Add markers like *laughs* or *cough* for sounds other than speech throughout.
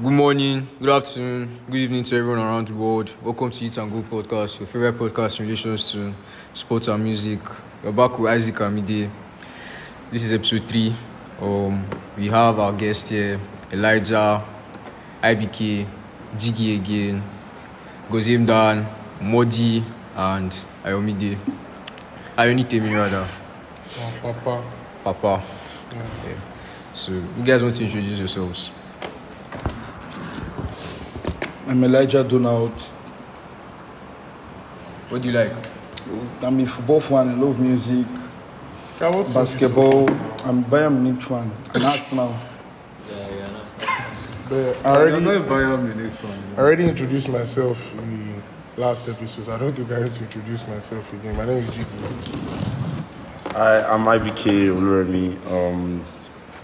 Good morning, good afternoon, good evening to everyone around the world. Welcome to Eat and Go podcast, your favorite podcast in relation to sports and music. We're back with Isaac Amide. This is episode three. Um, we have our guest here, Elijah, IBK, Jigi again, Goziem Dan, Mordi, and Ayomide. Ayonitemi rather, Oh, Papa. Papa. Yeah. So, you guys want to introduce yourselves? I'm Elijah Donald. What do you like? I'm a football fan. I love music, Yeah, what's up? basketball. I'm Bayern Munich fan. *laughs* And Arsenal. But I already, I already introduced myself in the last episode. so I don't think I need to introduce myself again. My name is Jigi. Hi, I'm IBK Oluremi. Um,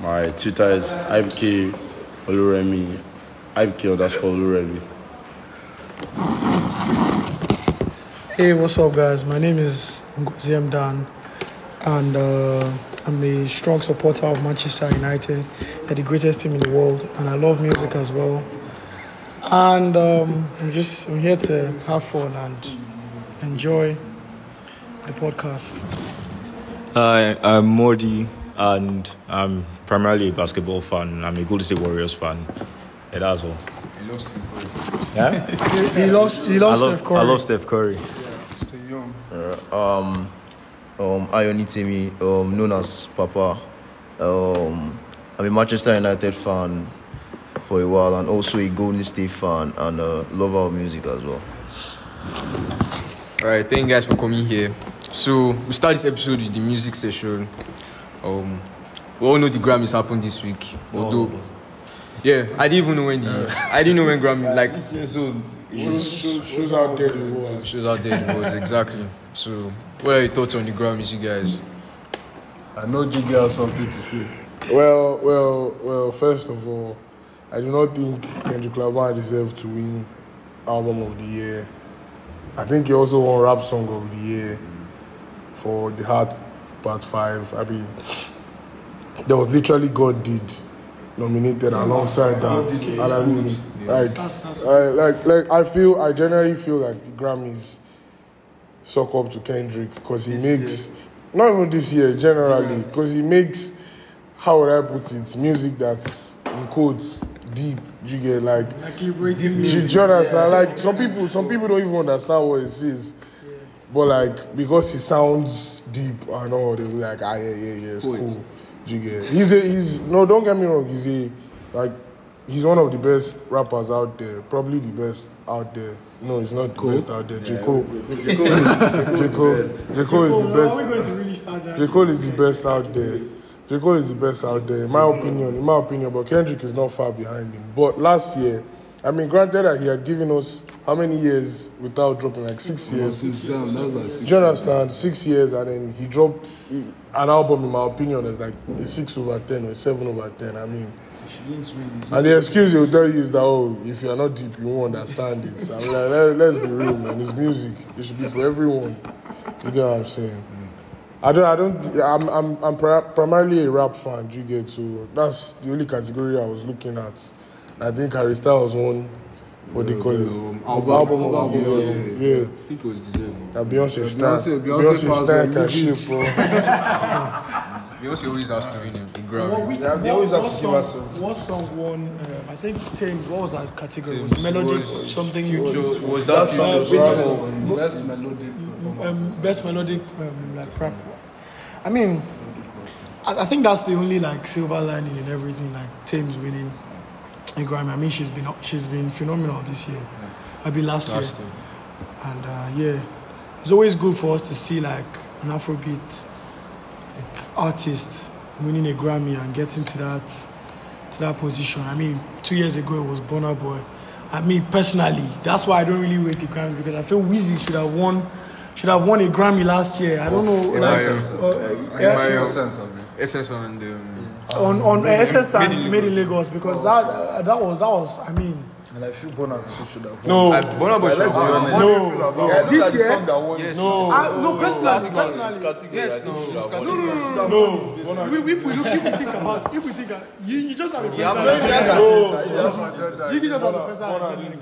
my Twitter is IBK Oluremi. IBK underscore Oluremi. Hey, what's up, guys? My name is Ngoziem Dan, and uh, I'm a strong supporter of Manchester United. They're the greatest team in the world, and I love music as well. And um, I'm just I'm here to have fun and enjoy the podcast. Hi, I'm Mordi, and I'm primarily a basketball fan. I'm a Golden State Warriors fan. Yeah, that's all. I love Steve Curry. Yeah, He, he loves he I loves love Steph Curry. I love Steph Curry. Yeah, young. um, um, Ayonitemi, um, known as Papa. Um, I'm a Manchester United fan for a while and also a Golden State fan and a lover of music as well. Alright, thank you guys for coming here. So we start this episode with the music session. Um, we all know the Grammys happened this week. Although, yeah, I didn't even know when the I didn't know when Grammy like Shows, shows, shows how dead it was. shows out there it was exactly. So, what are your thoughts on the Grammys, you guys? I know Jigi has something to say. Well, well, well, first of all, I do not think Kendrick Lamar deserves to win Album of the Year. I think he also won Rap Song of the Year for The Heart Part 5. I mean, there was literally God Did nominated alongside that. I mean, like, like, like, I feel, I generally feel like the Grammys suck up to Kendrick because he makes, not even this year, generally, because he makes, how would I put it, music that's in quotes deep. You get like, Like liberating music. you understand? Like some people, some people don't even understand what it says, but like because he sounds deep and all, they be like, ah, yeah, yeah, yeah, it's cool. You get? He's a, he's no, don't get me wrong. He's a like, he's one of the best rappers out there, probably the best out there. No, he's not the best out there. J Cole, J Cole, J Cole is the *laughs* Are we best. going to really start that? J. Cole is the best out there. J. Cole is the best out there, in my opinion. In my opinion, but Kendrick is not far behind him. But last year, I mean, granted that he had given us how many years without dropping, like six years. Do you understand? Six years, and then he dropped he- an album. In my opinion, is like a six over ten or seven over ten. I mean. And the excuse they will tell you is that oh, if you are not deep, you won't understand it. I mean, like, let, let's be real, man. It's music. It should be for everyone. You get what I'm saying? I don't. I don't. I'm. I'm. I'm pri- primarily a rap fan. You get so? That's the only category I was looking at. I think Harry Styles won. What they call it? album, of the year. Yeah. I think it was deserved. That Beyonce stan. Beyonce- Beyonce Beyonce fans can living. shit, bro. *laughs* Beyonce always has to win a, a What, Grammy. we, Yeah, they always have what to give song, us some. what song won? Uh, I think Tems. What was that category? Was Tems melodic was- something? So, was that Uh, Future Bravo. Best melodic um, best melodic um, like rap. I mean, I, I think that's the only like silver lining in everything. Like Tems winning a Grammy. I mean, she's been she's been phenomenal this year. I mean, last, Last year. year. and uh, yeah, it's always good for us to see like an Afrobeat like, artist winning a Grammy and getting to that to that position. I mean, two years ago it was Burna Boy. I mean, personally, that's why I don't really rate the Grammy because I feel Wizzy should have won should have won a Grammy last year. I don't know. In my, uh, uh, in my, sense of it. essence on the on on uh, Made in- SS and Made in made Lagos because that uh, that was that was I mean And I feel Burna too should have won. No. I, Boy should have won. No. Yeah, this year Yes. No. I, no personally personally Yes, no, it was No. If, if we look, if we think about, if we think, uh, you, you just have a personal agenda. Jiggy just has a personal agenda.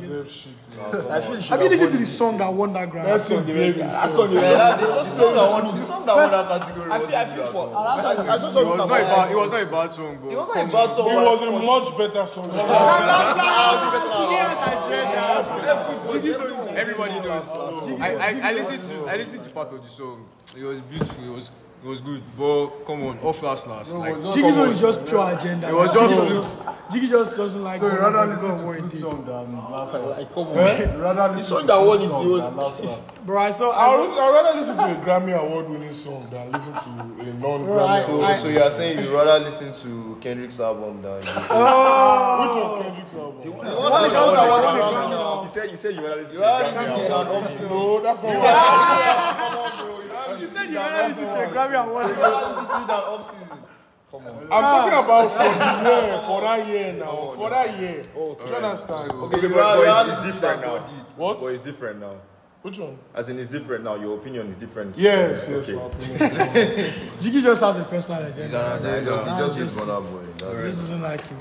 I feel she Have you listened to the song that won that Grammy? That's on the baby. I saw the The song that won, the song that won that category. I feel, I feel for. I saw It was not a bad, it was not a bad song, It but was not a bad song. It was a much better song. everybody knows. I, I, I listened to I listened to part of the song. It was beautiful. It was it was good. But come on, off last last. Like Jigi's one is just pure agenda. It was just Jigi flute. just- Jigi just doesn't like. So you rather listen to what he flute song than last last. Like, come on. Eh? *laughs* Rather listen song to that flute won it, song it was- than last last. *laughs* Bro, I saw. I I would, rather listen to a Grammy award winning song than listen to a non-Grammy. So, award. so you are saying you rather listen to Kendrick's album than Which of Kendrick's album? You said you said you wanna you rather listen to an No, that's not what you said you rather listen to a Grammy award. You rather listen to that off season. I'm talking about for the year, for that year now, for that year. Do you understand? Okay, you but, rather but it's, it's different now. What? But it's different now. Which one? As in, it's different now. Your opinion is different. Yes, yes, Okay. *laughs* Jigi just has a personal agenda. He just, he just gives Burna Boy. He That's just doesn't like him.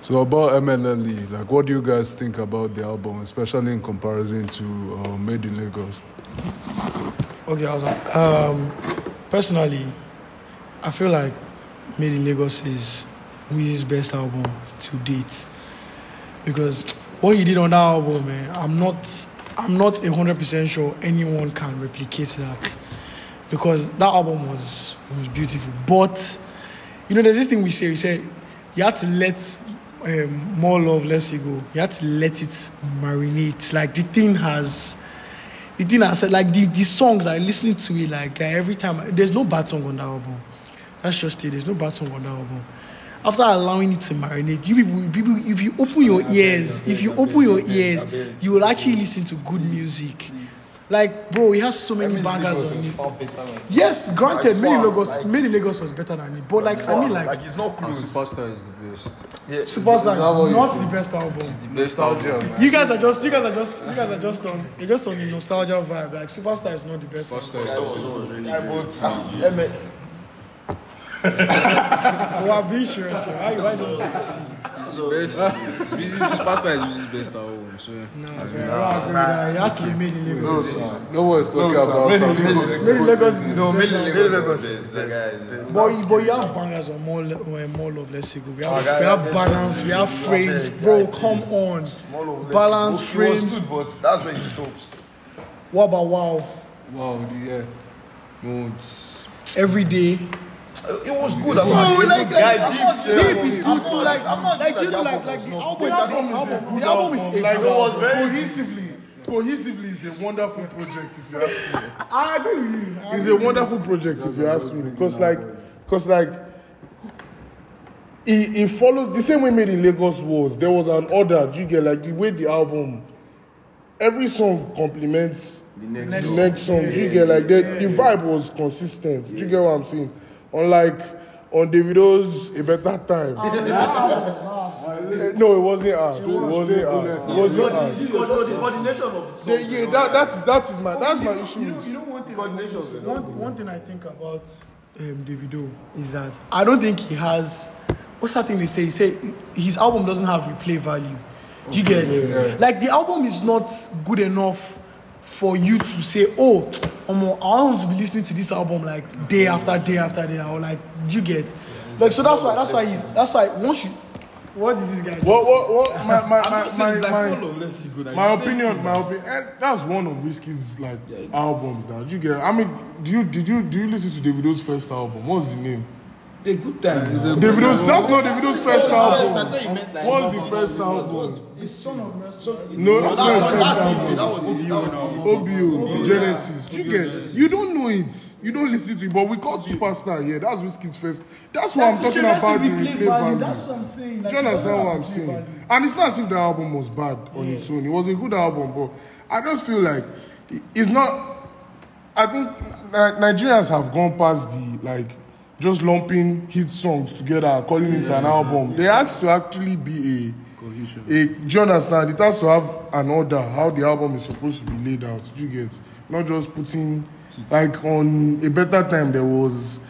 So about MLLE, like what do you guys think about the album, especially in comparison to uh, Made in Lagos? Okay, I was like, um, personally, I feel like Made in Lagos is Weezy's best album to date because what he did on that album, man, I'm not, I'm not hundred percent sure anyone can replicate that because that album was was beautiful. But you know, there's this thing we say, we say you have to let um, more love, less ego. You have to let it marinate. Like the thing has the thing I said, like the, the songs I listening to it, like uh, every time, there's no bad song on that album. That's just it. There's no bad song on that album. After allowing it to marinate, you people, people, if you open your ears, if you open your ears, you will actually listen to good music. Like, bro, he has so many bangers on it. Yes, granted, Made in Lagos, Made in Lagos was better than it. But like, I mean, like, Like it's not close. Superstar is the best. Superstar is not the best album. The Nostalgia, man. You guys are just, you guys are just, you guys are just on, you're just on the nostalgia vibe. Like, Superstar is not the best. Superstar album. Oh, I'm being serious. here. Why, why don't you see? Best. *laughs* This is is his best album. So Nah, man, I don't agree with that. It has to be made in Lagos. No one's talking about Made in. Lagos. Made in Lagos is No, Made best in. Lagos is is best. But, you- but you have bangers on more, uh, more love, less ego. We have, we have balance, we have frames. Bro, come on. Balance, frames. but that's where he stops. What about wow? Wow, yeah. no, it's, Every day. It was good. Bro, like, like, deep, deep is good too. Like, like, you know, like, like the album, the album, the album is a like, it was very cohesively. Cohesively is a wonderful project if you ask me. I agree with you. It's a wonderful project if you ask me because like, because like, it, it follows the same way Made in Lagos was. There was an order. Do you get like the way the album, every song complements the next, the next song. Do you get like the, the vibe was consistent. Do you get what I'm saying? Unlike on Davido's A Better Time. no, it wasn't us. It wasn't us. It wasn't us. the coordination of the song. Yeah, that, that's that is my that's my issue. You you know one thing. Not One, one thing I think about um, Davido is that I don't think he has. What's that thing they say? He say his album doesn't have replay value. Do you get? Like the album is not good enough for you to say, oh, Omo, I want to be listening to this album like day mm. after day after day, or like, you get? Like so that's why that's why he's that's why once you. What did this guy? What what what my my my, my, like my, all of Let's See Good. My opinion, my opinion, and eh, that's one of Wizkid's like albums. That you get. I mean, do you did you do you listen to Davido's first album? What's the name? A good time. Davido's. That's not Davido's first I album. thought you meant like. What's the first album? The son of Mercy. No, that's not his first That album. was OBO, the Genesis. You get. You don't know it. You don't listen to it. But we called Superstar here. That's Wizkid's first. That's what I'm talking about. The replay value. That's what I'm saying. Do you understand what I'm saying? And it's not as if the album was bad on its own. It was a good album, but I just feel like it- it's not. I think Ni- Nigerians have gone past the like just lumping hit songs together and calling it an album. They has to actually be a. A, do you understand? It has to have an order how the album is supposed to be laid out. Do you get? Not just putting like on a better time there was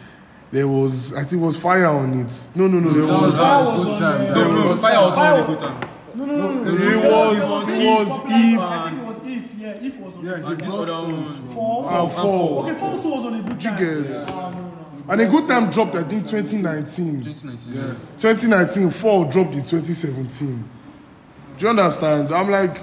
there was I think it was fire on it. No, no, no, there was. Fire was on, uh, there was- Fire was not a good time. No, no, no, no. It was, it was. Eve. I think it was Eve. Yeah, Eve was on. Yeah, this other one. Four. And four. Okay, four two was on a good time. Ah, no, no, no. And a good time dropped, I think, 2019. 2019. Yeah. 2019, fall dropped in 2017. Do you understand? I'm like,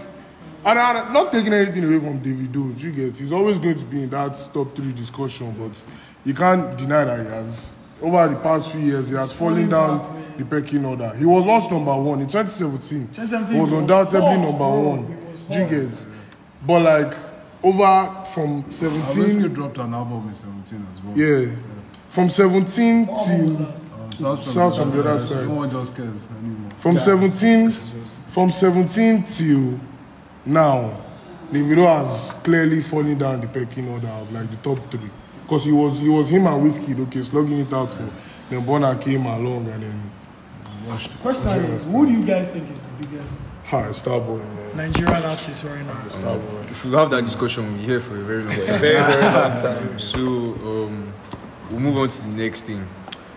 and I'm not taking anything away from Davido. Do you get? He's always going to be in that top three discussion, but you can't deny that he has, over the past few years, he has fallen down the pecking order. He was once number one in 2017. 2017 he was was undoubtedly hot, number one. Was Do you get? But like over from Whiskey 17, dropped an album in 17 as well. yeah, from 17 What till was that? Sounds from, Sounds from the other side. Someone just cares anymore. From 17, from 17 till now, Davido has clearly fallen down the pecking order of like the top three. Because he was he was him and Whiskey, okay, slugging it out for. Then Burna came along and then Personally, who do you guys think is the biggest hi, Starboy, man. Nigerian artist right now? Starboy. If we have that discussion, we'll be here for a very long time. *laughs* Very, very long time. *laughs* So um, we'll move on to the next thing.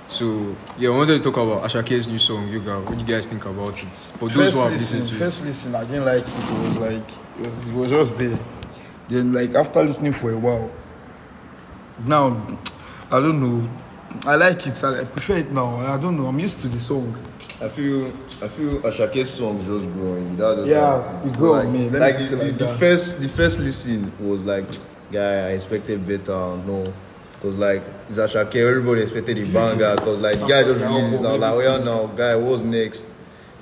So yeah, I wanted to talk about Asake's new song, Yoga. What do you guys think about it? For those First who have listen, listened to first listen, I didn't like it. It was like it was, it was just there. Then like after listening for a while, now I don't know. I like it. I, I prefer it now. I don't know. I'm used to the song. I feel I feel Asake's songs just growing. That's just Yeah, it is. it grew on like, me. Let like put the, like the that. first the first listen was like, guy, I expected better. No, cause like it's Asake. Everybody expected a banger. Cause like the guy just. I was like, oh yeah, now guy, what's next?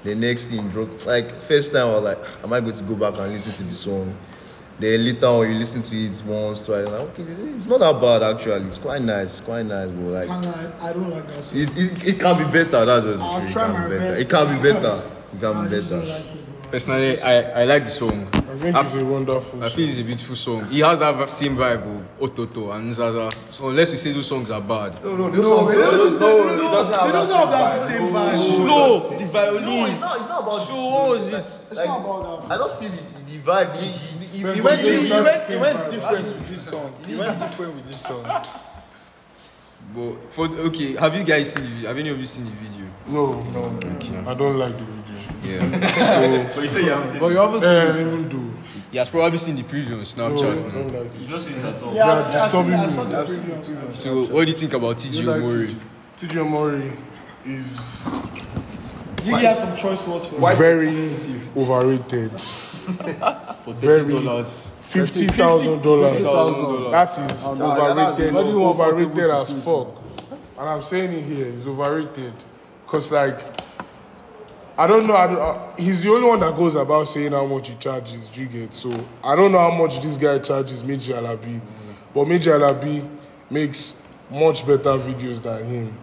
The next thing dropped. Like first time I was like, ah, am I going to go back and listen to the song? Then later on you listen to it once, twice. Like, okay, it's not that bad actually. It's quite nice. It's quite nice, but like. I, I don't like that song. It, it, it can be better. That's just I'll try It my can be better. best It can be better. It can *laughs* I be better. Like it, bro. Personally, I, I like the song. I think it's a wonderful I song. feel it's a beautiful song. He has that same vibe of Ototo and Zaza. So unless you say those songs are bad. No, no, this song. No, no, it doesn't have It doesn't have that same vibe. Slow, the violin. No, it's not. It's not about. So what was it? It's not about that. I just feel the, the vibe. The, the, He, he went, he, he went, he went different with this song. He went different with this song. But for okay, have you guys seen the video? Have any of you seen the video? No, no, I don't like the video. Yeah. so But you haven't seen Eh, it. even though. he has probably seen the preview on No, Snapchat. I don't like it. Yeah, I, Yeah, I, I, disturbing I saw the preview. on Snapchat. So what do you think about TG like Omori? TG Omori is You have some choice words for it. very overrated. *laughs* For Very- thirty dollars. Fifty thousand dollars. $50,000. That is overrated. Why do Overrated as fuck. And I'm saying it here, it's overrated. Cause like, I don't know. I don't, uh, he's the only one that goes about saying how much he charges. do You get so I don't know how much this guy charges Meji Alabi, but Meji Alabi makes much better videos than him.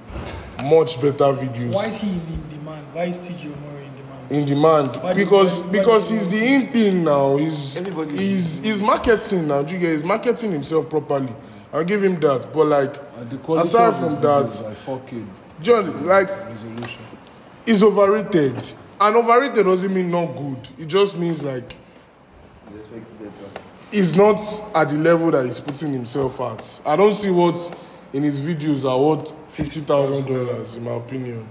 Much better videos. Why is he in demand? Why is TG Omori in demand? in demand Why because why- why because you he's the in thing now. He's Everybody- he's he's marketing now. Do you get? He's marketing himself properly. I'll give him that. But like aside from videos, that, like 4K John, like resolution. He's overrated. And overrated doesn't mean not good. It just means like he's not at the level that he's putting himself at. I don't see what in his videos are worth fifty thousand dollars, in my opinion.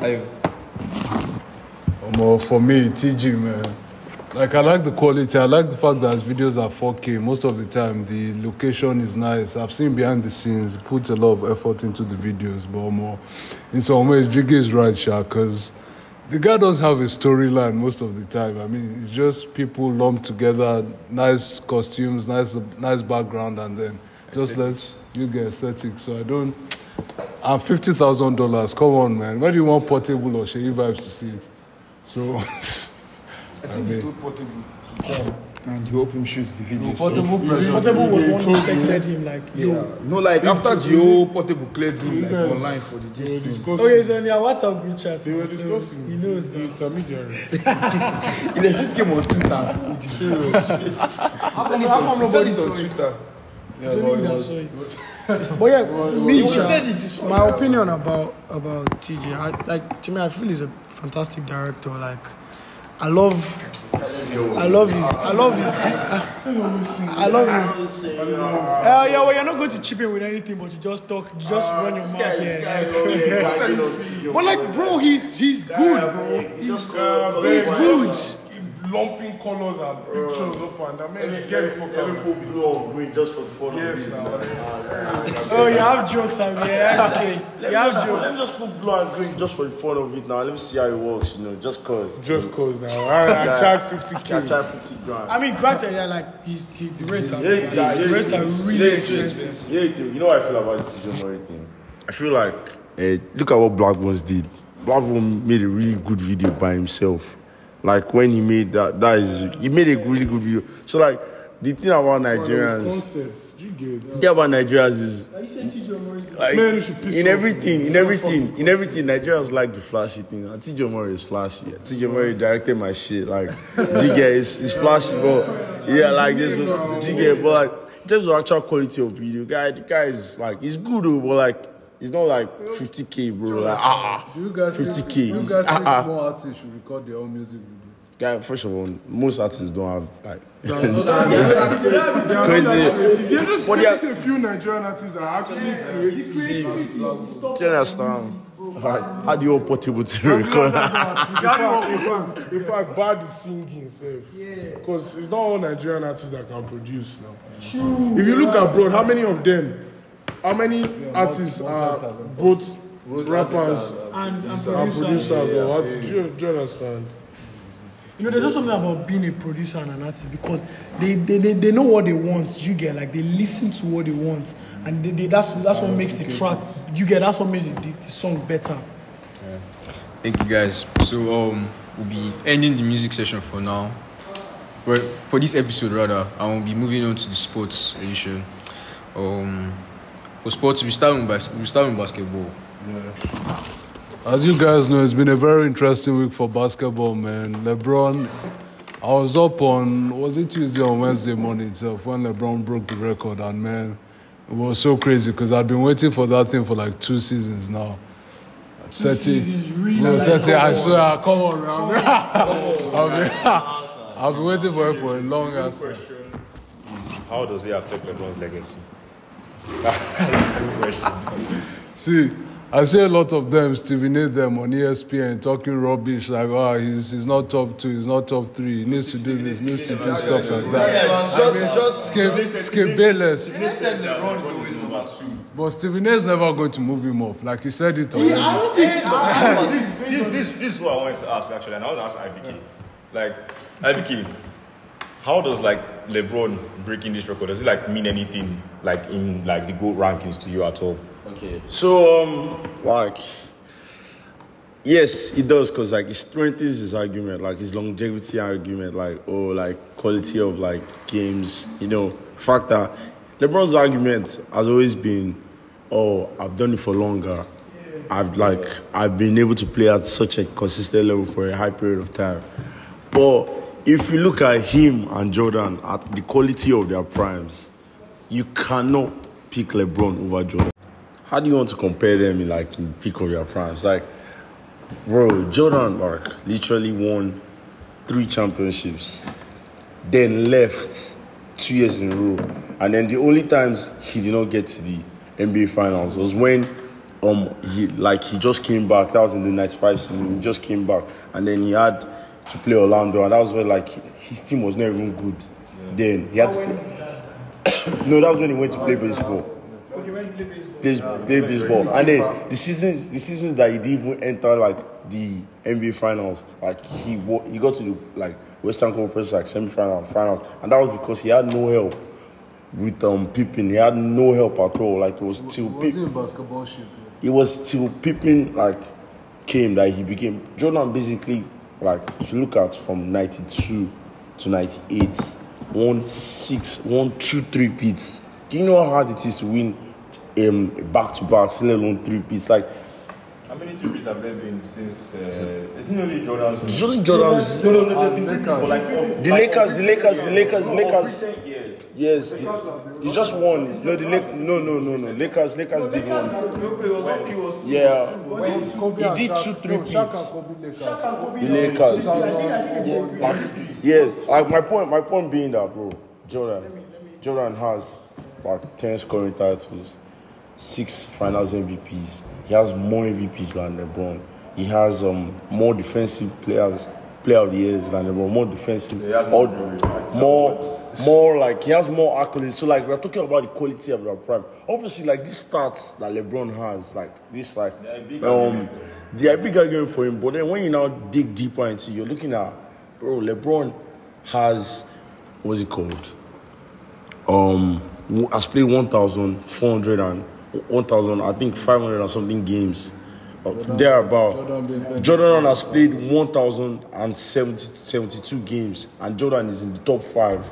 Ayo. Um, for me, TG, man. Like, I like the quality. I like the fact that his videos are 4K. Most of the time, the location is nice. I've seen behind the scenes, he puts a lot of effort into the videos. But more, in some ways, Jigi is right, Sha, because the guy doesn't have a storyline most of the time. I mean, it's just people lumped together, nice costumes, nice, nice background, and then just let you get aesthetics. So I don't. And fifty thousand dollars. Come on, man. Where do you want portable or shady vibes to see it? So, *laughs* I think he told Portable to come and he hope him shoots the video. so- Portable was one who texted him like, yo. Yeah. No, like after the whole Portable cleared him like guys- online for the They were this thing. discussing. Oh, yeah, he's on your WhatsApp group chat. They were so discussing. He knows the that. intermediary. *laughs* He just came on Twitter. *laughs* How come, oh, how come He said nobody it saw on it? Twitter. It's only you that saw it. But yeah, me, He said it is my opinion about about TJ, I, like to me, I feel he's a fantastic director. Like, I love, I love his, I love his, I love his. Uh, yeah, well, you're not going to chip in with anything, but you just talk, you just run your mouth here. *laughs* but like, bro, he's he's good, bro. He's, he's good. Keep lumping colors and uh, pictures up and I mean, get the fuck out of my face. blue or green just for the fun Yes, now. Ah, *laughs* oh, you have jokes, I mean, yeah, *laughs* okay. You have Let me just put blue and green just for the fun of it now. Let me see how it works, you know, just cause. Just mm. cause now. I, I charge 50k. I try 50 grand. I mean, granted, yeah, like he's, he, the rates are, Yeah, it is, yeah, the it rates are really Yeah, expensive. Yeah, it is. you know how I feel about this Joe Murray thing. I feel like, eh, look at what Blaqbonez did. Blaqbonez made a really good video by himself. Like when he made that, that is, he made a really good video. So like, the thing about Nigerians, Concepts. You get the thing about Nigerians is You said TJ Morris. like Man, you should piss in everything, in everything, in everything, Nigerians like the flashy thing. And TG Omori is flashy. TG Omori directed my shit. Like, *laughs* Jigga is, flashy, but yeah, like this, Jigga, but like in terms of actual quality of video, guy, the guy is like, he's good, but like, it's not like 50k, bro. Like, ah, Do you guys 50K. think, do you guys Ah, think ah. more artists should record their own music video? guy. First of all, most artists don't have like *laughs* *laughs* Crazy. crazy. You're just But but yeah. a few Nigerian artists are actually creative. Do you understand? Like, how do you want portable to *laughs* record? In fact, in fact, in fact, bad is singing safe. Because it's not all Nigerian artists that can produce now. If you look abroad, how many of them, how many artists are both rappers And, and and producer. producers? or what? Do you, do you understand? You know, there's just something about being a producer and an artist because they, they, they, they know what they want. You get like they listen to what they want, and they, they, that's that's what makes the track. You get that's what makes the, the, the song better. Thank you guys. So um we'll be ending the music session for now. But for this episode rather, I will be moving on to the sports edition. Um for sports we start starting, bas- we start with basketball. As you guys know, it's been a very interesting week for basketball, man. LeBron, I was up on, was it Tuesday or Wednesday morning itself when LeBron broke the record, and man, it was so crazy because I've been waiting for that thing for like two seasons now. Two 30, seasons, really. no, like, 30, come I on. swear, come on, man. *laughs* I've been, *laughs* I've been waiting for it for a long ass time. How does it affect LeBron's legacy? *laughs* See, I see a lot of them, Stephen A. them on ESPN talking rubbish like, oh, he's, he's not top two, he's not top three, he needs to do this, needs to do stuff like that. Just, just Skip, Skip Bayless. They is number two. But Stephen A. is never going to move him off. Like he said it already. this, this, this, this is what I wanted to ask actually, and I want to ask IBK. Like, IBK, how does like LeBron breaking this record does it like mean anything like in like the GOAT rankings to you at all? Okay. So um like yes, it does because like it strengthens his argument, like his longevity argument, like oh like quality of like games, you know, fact that LeBron's argument has always been, oh, I've done it for longer. I've like I've been able to play at such a consistent level for a high period of time. But if you look at him and Jordan at the quality of their primes, you cannot pick LeBron over Jordan. How do you want to compare them in like in peak of their primes? Like, bro, Jordan like literally won three championships, then left two years in a row, and then the only times he did not get to the NBA finals was when um he like he just came back. That was in the '95 season. He just came back, and then he had to play Orlando, and that was when like his team was not even good. Then he had to. Play, *coughs* no, that was when he went to play baseball Okay, when play baseball. plays play baseball. And then the seasons, the seasons that he didn't even enter like the NBA finals, like he wa- he got to the like Western Conference like semi-finals, and that was because he had no help with um Pippen. He had no help at all. Like it was till Was Pippen. he in basketball shape? It was till Pippen like came that he became Jordan. Basically, like if you look at from '92 to '98, won six, one, two, three-peats. Do you know how hard it is to win um back to back, let alone three-peats? Like How many triples have there been since? Uh, isn't it only Jordan's? Jordan, Jordan's No, no, no, there have been triples, but like of- the like Lakers, of the Lakers, the recent Lakers, the years. No, of Lakers. recent years. Yes, the, he just won. No, the Lak- no, no, no, no. Lakers, Lakers did one. Yeah, he did two, three-peats. The Lakers. Yeah, like, yeah, like my point, my point being that, bro, Jordan, Jordan has like ten scoring titles, six Finals MVPs. He has more MVPs than LeBron. He has um more defensive players, player of the years than LeBron. More defensive, or more, more like he has more accolades. So like we're talking about the quality of the prime. Obviously, like these stats that LeBron has, like this, like um, they are big argument for him. But then when you now dig deeper into, you're looking at, bro, LeBron has what's it called? um has played 1,400 and 1,000, I think 500 and something games. Uh, thereabout. Jordan being benched. Jordan has played 1,072 games, and Jordan is in the top five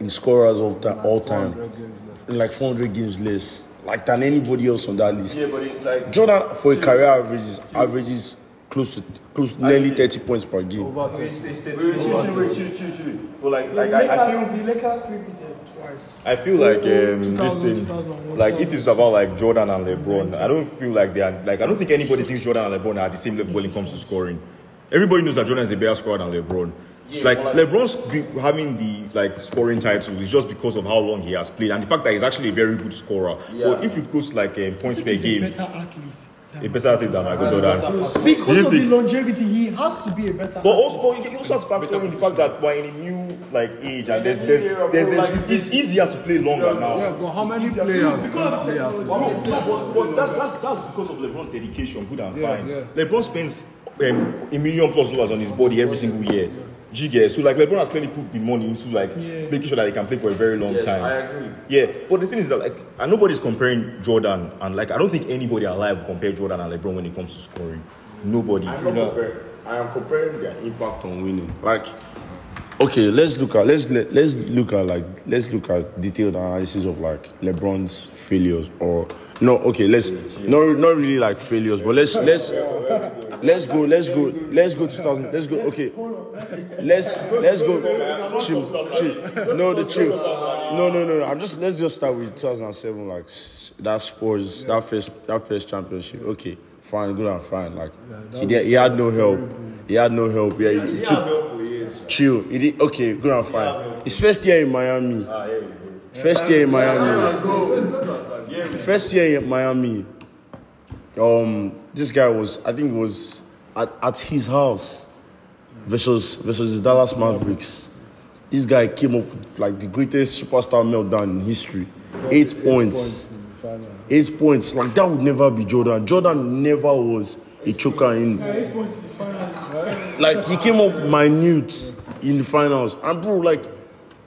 in scorers of the, all time. 400 games less. In like 400 games less, like than anybody else on that list. Yeah, but it, like Jordan, for a career averages, averages close to close to nearly 30 points per game. Over Wait, 30. wait, wait, chill, chill, chill, chill, chill, chill. But like, The like I, I Lakers, feel the Lakers three-peated twice. I feel like um, this thing, like if it's about like Jordan and LeBron, I don't feel like they are like I don't think anybody thinks Jordan and LeBron are at the same level when it comes to scoring. Everybody knows that Jordan is a better scorer than LeBron. like LeBron's having the like scoring title is just because of how long he has played and the fact that he's actually a very good scorer. But if it goes like um, points per He's a game, better athlete. A better athlete than Michael Jordan. Because of the longevity, he has to be a better. But also, but you also have to factor in the fact that we're in a new like age and there's there's, there's, there's, it's, it's easier to play longer now. Yeah, but how many easier players Because don't play at No, no, but, but that's, that's, that's because of LeBron's dedication, good and Yeah, fine. yeah. LeBron spends um, a million plus dollars on his body every single year. Do you get? So like LeBron has clearly put the money into like making sure that he can play for a very long time. I agree. Yeah, but the thing is that like and nobody's comparing Jordan and like I don't think anybody alive will compare Jordan and LeBron when it comes to scoring. Nobody. I'm not comparing. I am comparing their impact on winning. Like, okay, let's look at let's let, let's look at like let's look at detailed analysis of like LeBron's failures or no. Okay, let's not not really like failures, but let's let's let's go let's go let's go 2000. Let's go. Okay, let's let's go. Chill, chill. No, the chill. No, no, no, no. I'm just let's just start with 2007. Like that Spurs, that first that first championship. Okay, fine, good and fine. Like he did, he had no help. He had no help. Yeah, he, he took chill. He did okay, good and fine. His first year in Miami. First year in Miami. First year in Miami. Um, this guy was I think was at, at his house versus versus the Dallas Mavericks. This guy came up with like the greatest superstar meltdown in history. Eight points. Eight points. Like that would never be Jordan. Jordan never was a choker in like he came up minute in the finals. And bro, like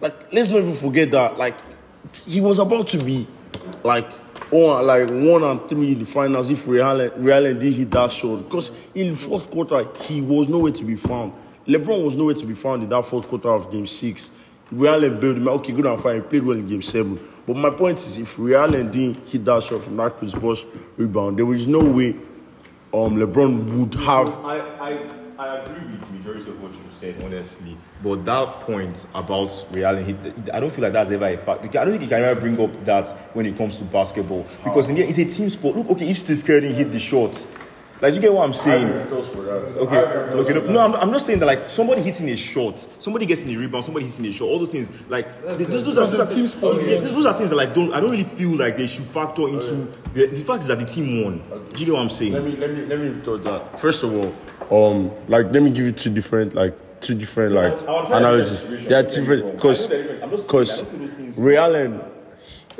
like let's not even forget that. Like he was about to be like on like one and three in the finals if Ray Allen did hit that shot. Because in fourth quarter, he was nowhere to be found. LeBron was nowhere to be found in that fourth quarter of game six. Real bailed him. Okay, good and fine. He played well in game seven. But my point is, if Real didn't hit that shot from that Chris rebound, there was no way um, LeBron would have I, I, I agree with majority of what you said, honestly. But that point about reality, I don't feel like that's ever a fact. I don't think you can ever bring up that when it comes to basketball because in the it's a team sport. Look, okay, if Steve Curry hit the shot, like you get what I'm saying. Okay, okay. No, no, I'm, I'm not saying that like somebody hitting a shot, somebody gets in a rebound, somebody hitting a shot, all those things. Like th- those, those, are, those, are, team sport, yeah, those, are things that like don't I don't really feel like they should factor oh, into the, the fact is that the team won. Do you get what I'm saying? Let me let me let me thought that. First of all, um, like let me give you two different like two different like I want to try analogies. They are different because I know they're different. I'm just saying, I because don't feel those things- Ray Allen,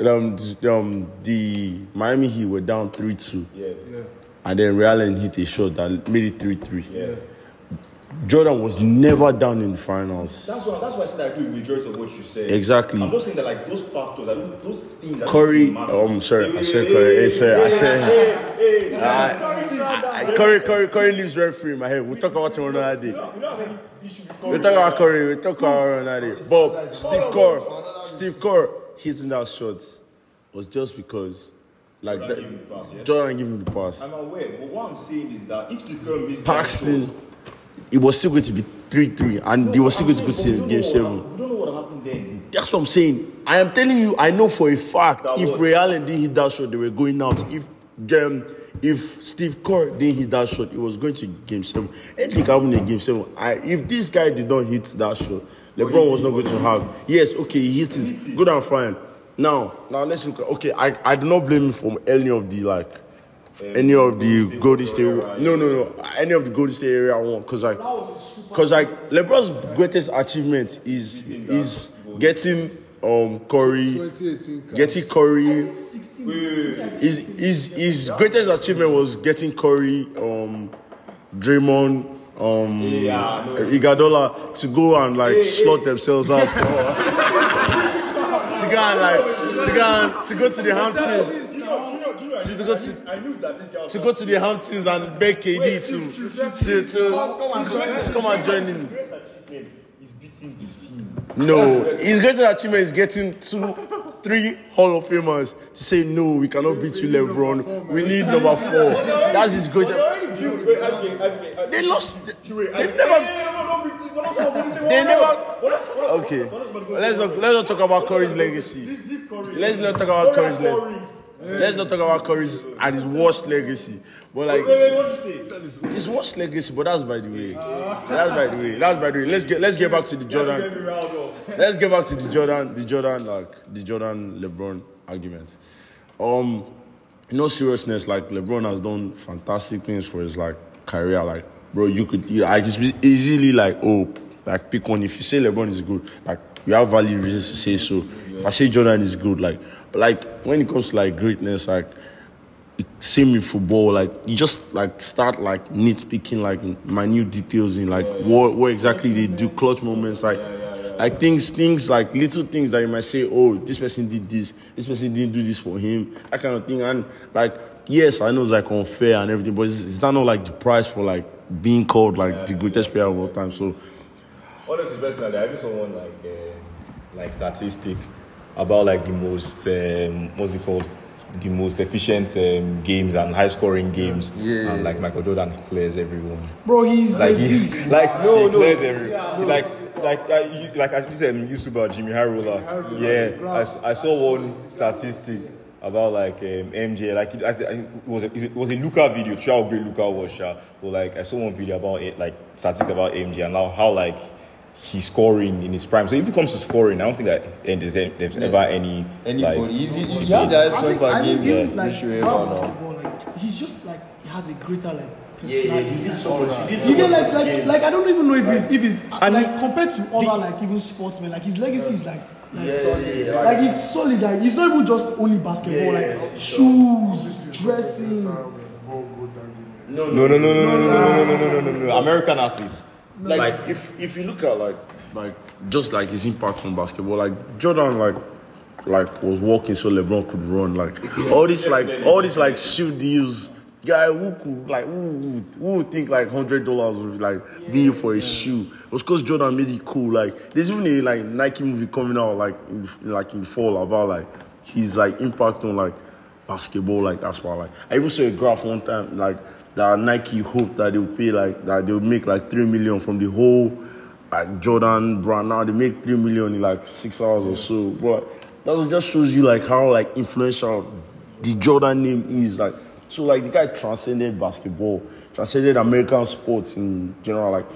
um, the- um, the Miami Heat were down three two, Yeah. and then Ray Allen hit a shot that made it three three. Jordan was never down in the finals. That's why that's why I said I agree with majority of what you said. Exactly. I'm not saying that like those factors, I don't, those things. I don't Curry, really matter. um, sorry, I said hey, Curry. Hey, hey, I said. hey, hey, I- I- Curry, Curry, Curry lives rent free in my head. We'll talk about him another day. Don't have any issue with We Curry. talk about Curry. We talk about another day. But Steve Kerr, Steve Kerr hitting that shot was just because, like, Jordan that, gave him the pass, yeah? Jordan gave him the pass. I'm aware, but what I'm saying is that if Steve Kerr missed Paxton, that shot, it was still going to be three three, and they were still going to go to game we don't know seven. what- We don't know what happened then? That's what I'm saying. I am telling you, I know for a fact That if was- Ray Allen didn't hit that shot, they were going out. If um, if Steve Kerr didn't hit that shot, it was going to game seven. Anything can happen in game seven. I, if this guy did not hit that shot, LeBron was not going to have. Yes, okay, he hit it. Good and fine. Now, now let's look. Okay, I, I do not blame him for any of the like. Any of the Golden State, no, no, no, any of the Golden State area one, cause like, cause like LeBron's greatest achievement is is getting um Curry, getting Curry. His, his, his greatest achievement was getting Curry, um, Draymond, um, Iguodala to go and like slot themselves out for, *laughs* *laughs* to go and like to go and, to go to the Hamptons. To, to go to, I knew that this guy to go to the Hamptons and beg KD to to, to, to, to come and join him. He's beating the team. No, his greatest achievement is getting two, three Hall of Famers to say no, we cannot beat you, LeBron. We need number four. That's his greatest. They lost. They never. They never. Okay, let's not let's not talk about Curry's legacy. Let's not talk about Curry's legacy. Let's not talk about Curry's and his worst legacy. But like what his worst legacy, but that's by the way. That's by the way. That's by the way. Let's get let's get back to the Jordan. Let's get back to the Jordan, the Jordan, like the Jordan LeBron argument. Um, no seriousness, like LeBron has done fantastic things for his like career. Like, bro, you could, you, I just easily like, oh, like pick one. If you say LeBron is good, like you have valid reasons to say so. If I say Jordan is good, like, but like when it comes to like greatness, like it- same in football, like you just like start like nitpicking like minute details in like what what exactly they do, clutch moments, like like things things like little things that you might say, oh, this person did this, this person didn't do this for him, that kind of thing, and like yes, I know it's like unfair and everything, but it's, it's not not like the price for like being called like the greatest player of all time. So Honestly, personally, I even saw one like uh, like statistic about like the most um, what's it called, the most efficient um, games and high scoring games, and like Michael Jordan clears everyone. Bro, he's Like a he, beast. *laughs* like no, he clears every, he like. Like like you, like I just said, YouTuber Jimmy Harola. Yeah, I saw one statistic about like um, MJ. Like it, I, I, it was a, it was a Luca video. Try how great Luca was. Sha. But like I saw one video about it, like statistic about MJ and now how like he's scoring in his prime. So if it comes to scoring, I don't think that there's, there's ever any Anybody, like he's, he, he has the highest point think, per I think game even like which you about ever know. basketball, like he's just like he has a greater like personality. yeah, he did so much. He did so You get much like for the like game. like I don't even know if he's if he's And like he- compared to other like even sportsmen like his legacy is like like, yeah, like it's solid like it's not even just only basketball like shoes dressing no no no no no no no no no no no no no American athletes. Like, if if you look at like like just like his impact on basketball, like Jordan like like was walking so LeBron could run. Like all this like all these like shoe deals. Guy who could like who would, think like hundred dollars would like be for a shoe? It was because Jordan made it cool. Like there's even a like Nike movie coming out like in, like in fall about like his like impact on like basketball like that's why like I even saw a graph one time like that Nike hoped that they would pay like that they would make like three million from the whole like Jordan brand. Now they make three million in like six hours or so. But that just shows you like how like influential the Jordan name is like. So like the guy transcended basketball transcended American sports in general like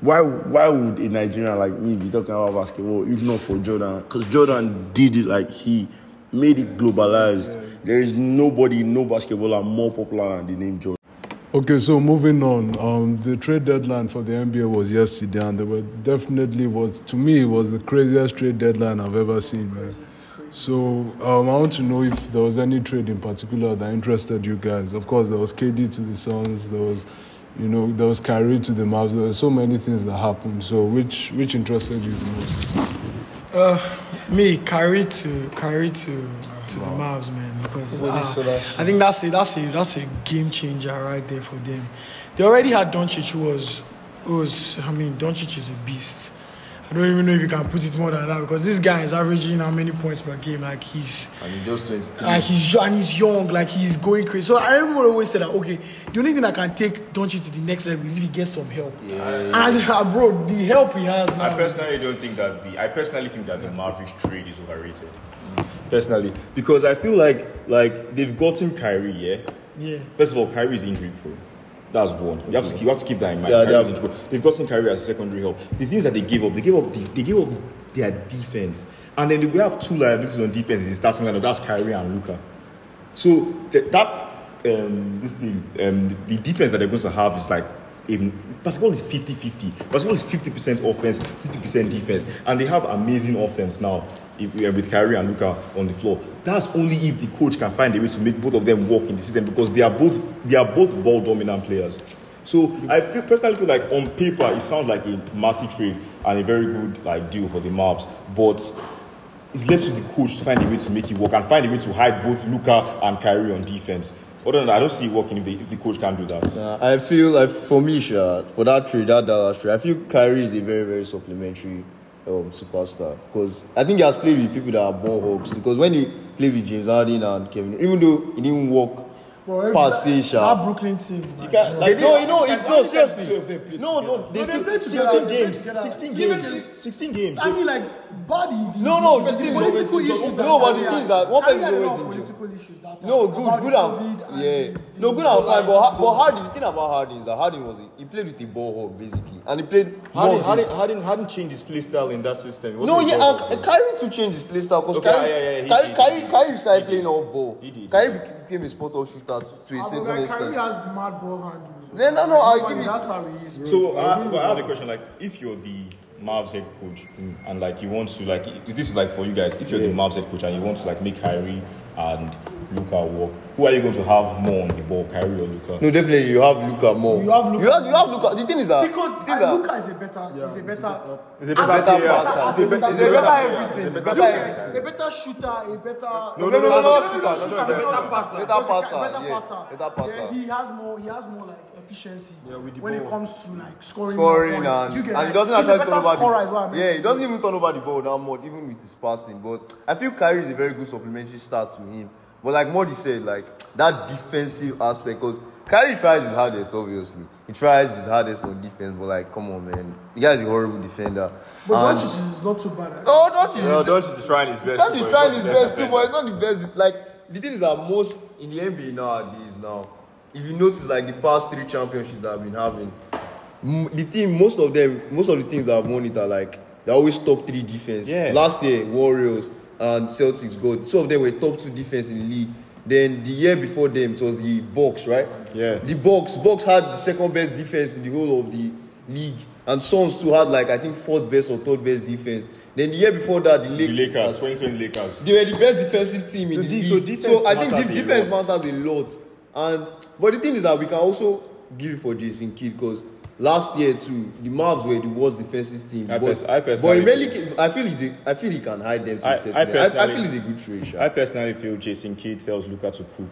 why why would a Nigerian like me be talking about basketball if not for Jordan? Because Jordan did it like he made it globalized there is nobody no basketballer more popular than the name Jordan Okay, so moving on. Um, the trade deadline for the NBA was yesterday, and there were definitely was to me it was the craziest trade deadline I've ever seen, man. So um, I want to know if there was any trade in particular that interested you guys. Of course, there was KD to the Suns. There was, you know, there was Kyrie to the Mavs. There were so many things that happened. So which which interested you the most? me Kyrie to Kyrie to to the Mavs man because ah, I think that's a that's a that's a game changer right there for them. They already had Doncic who was who was I mean Doncic is a beast. I don't even know if you can put it more than that because this guy is averaging how many points per game? Like he's And he just 23. like he's young and he's young, like he's going crazy. So I remember always say that okay, the only thing that can take Doncic to the next level is if he gets some help. And uh, bro, the help he has now. I personally don't think that the I personally think that the Mavericks trade is overrated. Personally, because I feel like like they've gotten Kyrie, yeah. yeah. First of all, Kyrie is injury prone. That's one. You have to keep, you have to keep that in mind. Yeah, they Kyrie's have- injury prone. They've gotten Kyrie as a secondary help. The things that they gave up, they gave up, the, they gave up their defense, and then we have two liabilities on defense. Is the starting lineup. That's Kyrie and Luka. So th- that um, this thing, um, the defense that they're going to have is like. In, basketball is 50-50. Basketball is 50% offense, 50% defense, and they have amazing offense now if, uh, with Kyrie and Luka on the floor. That's only if the coach can find a way to make both of them work in the system because they are both they are both ball dominant players. So I feel, personally feel like on paper it sounds like a massive trade and a very good like deal for the Mavs, but it's left to the coach to find a way to make it work and find a way to hide both Luka and Kyrie on defense. Other than that, I don't see it working if the, if the coach can't do that. Uh, I feel like for me, for that trade, that Dallas trade, I feel Kyrie is a very, very supplementary um, superstar because I think he has played with people that are ball hogs. Because when he played with James Harden and Kevin, even though he didn't work Bro, past that, sha. that Brooklyn team. Like, can't- bro. like, no, you know, it's no seriously. of them played No, no, they they still play 16 together, they games. 16 games. 16 games. I mean, like, body. No, no, the, the political always- issues. no, but the thing is that one Kyrie person is a always injured. political issues that No, good, good and and yeah. No, the- good and fine. But, but Harden, the thing about Harden is that Harden was a, he played with a ball hog basically, and he played Harden, more Harden, big. Harden, Harden changed his play style in that system. No, wasn't yeah, and Kyrie to change his play style because Okay, Kyrie, yeah, yeah, Kyrie, Kyrie. Kyrie started playing off ball. He did. Kyrie became a spot up shooter to, to a certain like, Kyrie extent. has mad ball handles. Then, no, no, I'll Normally, give it- That's how he is. bro. So I, well, I have a question. Like, if you're the Mavs head coach and like you want to like this is like for you guys. If you're the Mavs head coach and you want to like make Kyrie and Luka work, who are you going to have more on the ball, Kyrie or Luka? No, definitely you have Luka more. You have Luka. You have, you have Luka. The thing is that Because the thing uh, that- Luka is a better, is a better, Is it better player? passer. He's a better- He's a better everything. Better everything. a better shooter, a better. No, no, no, no, no, shooter, no, no, better passer, better passer, better passer. better passer. He has more, he has more like efficiency with the when it comes to like scoring, scoring points. and, You get, and he doesn't he's a actually turn over the is what I yeah he doesn't even turn over the ball that much even with his passing but I feel Kyrie is a very good supplementary start to him but like Mordi said like that defensive aspect because Kyrie tries his hardest obviously he tries his hardest on defense but like come on man the guy is a horrible defender But And- Doncic is not too bad. Eh? no don't you No, Doncic is trying his best. Can't he's but trying his best too, defender. but it's not the best. Like the thing is that most in the NBA nowadays now, if you notice like the past three championships that I've been having, the team, most of them, most of the teams that have won it are like they're always top three defense. Yeah. Last year, Warriors and Celtics got two of them were top two defense in the league. Then the year before them, it was the Bucks, right? Yeah. The Bucks, Bucks had the second best defense in the whole of the league, and Suns too had like I think fourth best or third best defense. Then the year before that, the, The Lake- Lakers, 2020 Lakers. they were the best defensive team in So the league. so So, defense I think matters def- a defense lot. matters a lot. And but the thing is that we can also give it for Jason Kidd because last year too, the Mavs were the worst defensive team. I but pers- I but personally he mainly, ca- I feel he's a, I feel he can hide them to I- a certain I extent. I, I feel he's a good trade. sha. I personally feel Jason Kidd tells Luka to cook.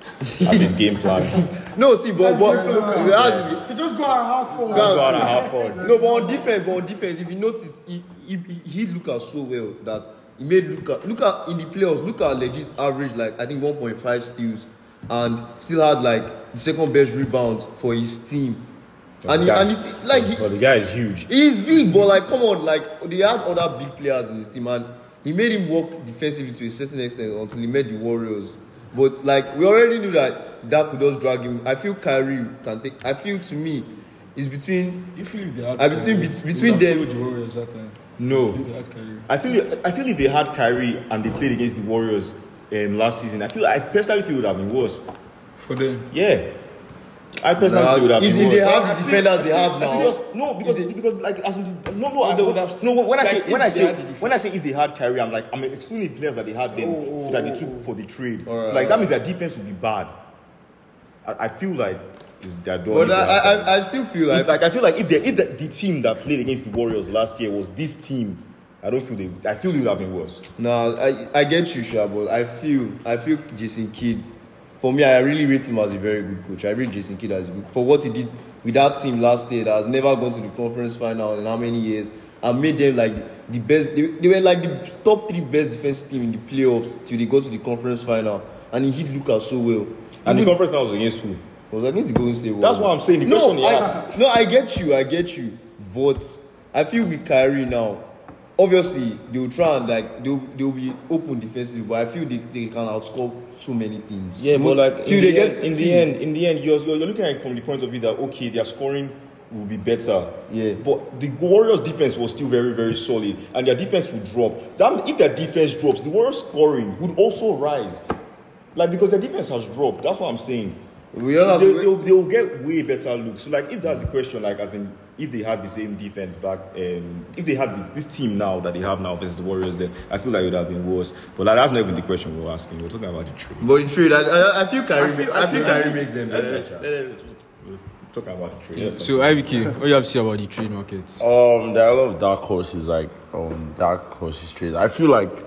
That's his game plan. *laughs* No, see, but, but that's- So just go and have fun. what I have for. no, but on defense, but on defense, if you notice, he he, he hit Luka so well that he made Luka Luka in the playoffs. Luka legit averaged like I think 1.5 steals and still had like the second best rebounds for his team. And he, guy- and he's like he, But the guy is huge. he's big, but like come on, like they had other big players in his team, and he made him work defensively to a certain extent until he met the Warriors. But like we already knew that that could just drag him. I feel Kyrie can take. I feel to me, it's between You feel if they had I between- Kyrie, bet- between them- the Warriors that time. No. If they had Kyrie. I feel I feel if they had Kyrie and they played against the Warriors um, last season, I feel I personally feel it would have been worse. For them. Yeah. I personally feel would have if, if they have the defenders they have I now. feel just- no, because because like as in, no no I, they would have- no when I say if when I say had the defense. when I say if they had Kyrie, I'm like I'm excluding players that they had then oh, that they took oh, oh. for the trade. so like that means their defense would be bad. I, I feel like it's their door. But I, I, I- I still feel If, like like I feel like if they if the, the team that played against the Warriors last year was this team, I don't feel they. I feel it would have been worse. no, I, I get you, Sha, but I feel I feel Jason Kidd. For me, I really rate him as a very good coach. I rate Jason Kidd as good for what he did with that team last year that has never gone to the conference final in how many years, and made them like the best. They, they were like the top three best defensive team in the playoffs till they got to the conference final, and he hit Lucas so well. And the conference final was against who? was against the Golden State Warriors. That's what I'm saying. The no, question I, no, I get you, I get you. But I feel with Kyrie now, obviously they'll try and like they'll they'll be open defensively, but I feel they, they can outscore so many teams. Yeah, but like till in, they the, get end, in the end, in the end, you're, you're looking at it from the point of view that okay, their scoring will be better. Yeah. But the Warriors' defense was still very, very solid, and their defense would drop. That if their defense drops, the Warriors' scoring would also rise. Like because their defense has dropped. That's what I'm saying. We all they, they'll, they'll get way better looks. So like if that's the question, like as in if they had the same defense back, um, if they had the, this team now that they have now versus the Warriors, then I feel like it would have been worse. But like, that's not even the question we're asking. We're talking about the trade. but in trade, I, I, I feel Kyrie, I feel, Kyrie makes them better. We're talking about the trade. So IBK, what do you have to say about the trade markets? Um, there are a lot of dark horses, like um, dark horses trades. I feel like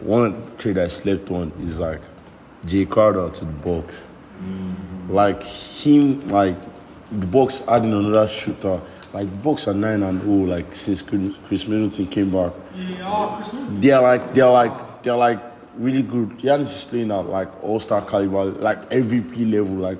one trade I slept on is like Jae Crowder to the Bucks. Like him, like the Bucks adding another shooter. Like Bucks are nine and oh, like since Khris Middleton came back. They're like they're like they're like really good. Giannis is playing at like all star caliber, like MVP level. Like,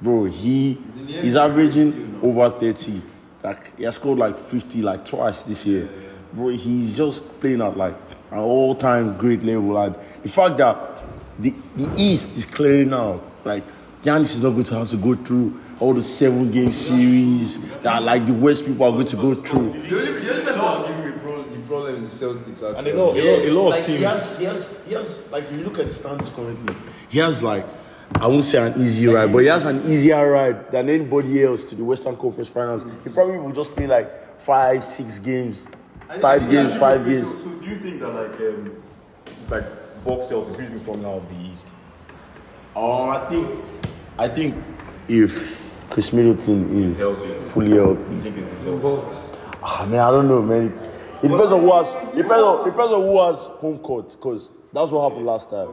bro, he he's averaging over thirty. Like he has scored like fifty like twice this year. Bro, he's just playing at like an all time great level. And the fact that the the East is clearing out, like Giannis is not going to have to go through all the seven game series that like the worst people are going to go through. The only, the only person that give me the problem, the problem is the Celtics. Actually. And a lot, a lot, a lot like, of He teams. has, he, has, he has, like, if you look at the standings currently, he has, like, I won't say an easy ride, but he has an easier ride than anybody else to the Western Conference Finals. He probably will just play, like, five, six games, five games, five games. So, so do you think that like um, like Bucks Celtics, who's coming out of the East? Oh, I think, I think if Chris Middleton is fully it's the Bucks? Ah, man, I don't know, man. It depends on who has. It depends on, it depends on who has home court, because that's what happened last time.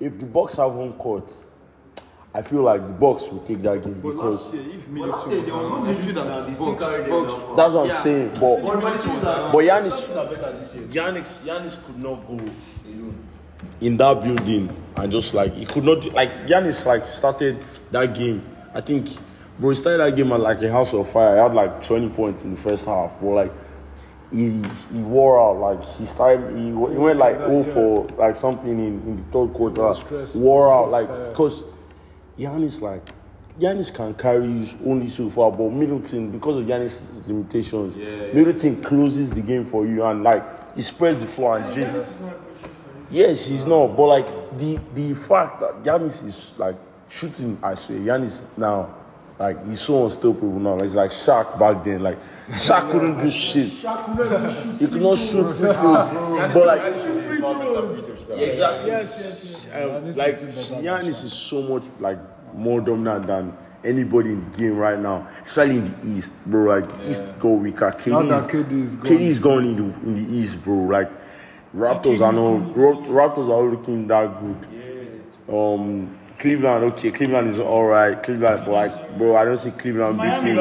If the Bucks have home court, I feel like the Bucks will take that game because that's what I'm saying. But but Giannis, Giannis, Giannis could not go in that building and just like he could not like Giannis like started that game. I think bro he started that game at like a house of fire. He had like 20 points in the first half, but like he he wore out like he started he, he went like 0 for like something in, in the third quarter. Wore out like because Giannis like Giannis can carry you only so far, but Middleton because of Giannis' limitations, Middleton closes the game for you and like he spreads the floor and drinks. Yes, he's not. But like the the fact that Giannis is like shooting, I say Giannis now, like he's so unstoppable now. Like, he's like Shaq back then. Like Shaq couldn't do *laughs* shit. He could not shoot *laughs* free throws. But like yeah, exactly. Um, like Giannis is so much like more dominant than anybody in the game right now, especially in the East, bro. Like the East go weaker. KD that is, KD is gone. KD is gone in the in the East, bro. Like Raptors are not Raptors are looking that good. Um, Cleveland, okay, Cleveland is all right. Cleveland, but like, bro, I don't see Cleveland beating.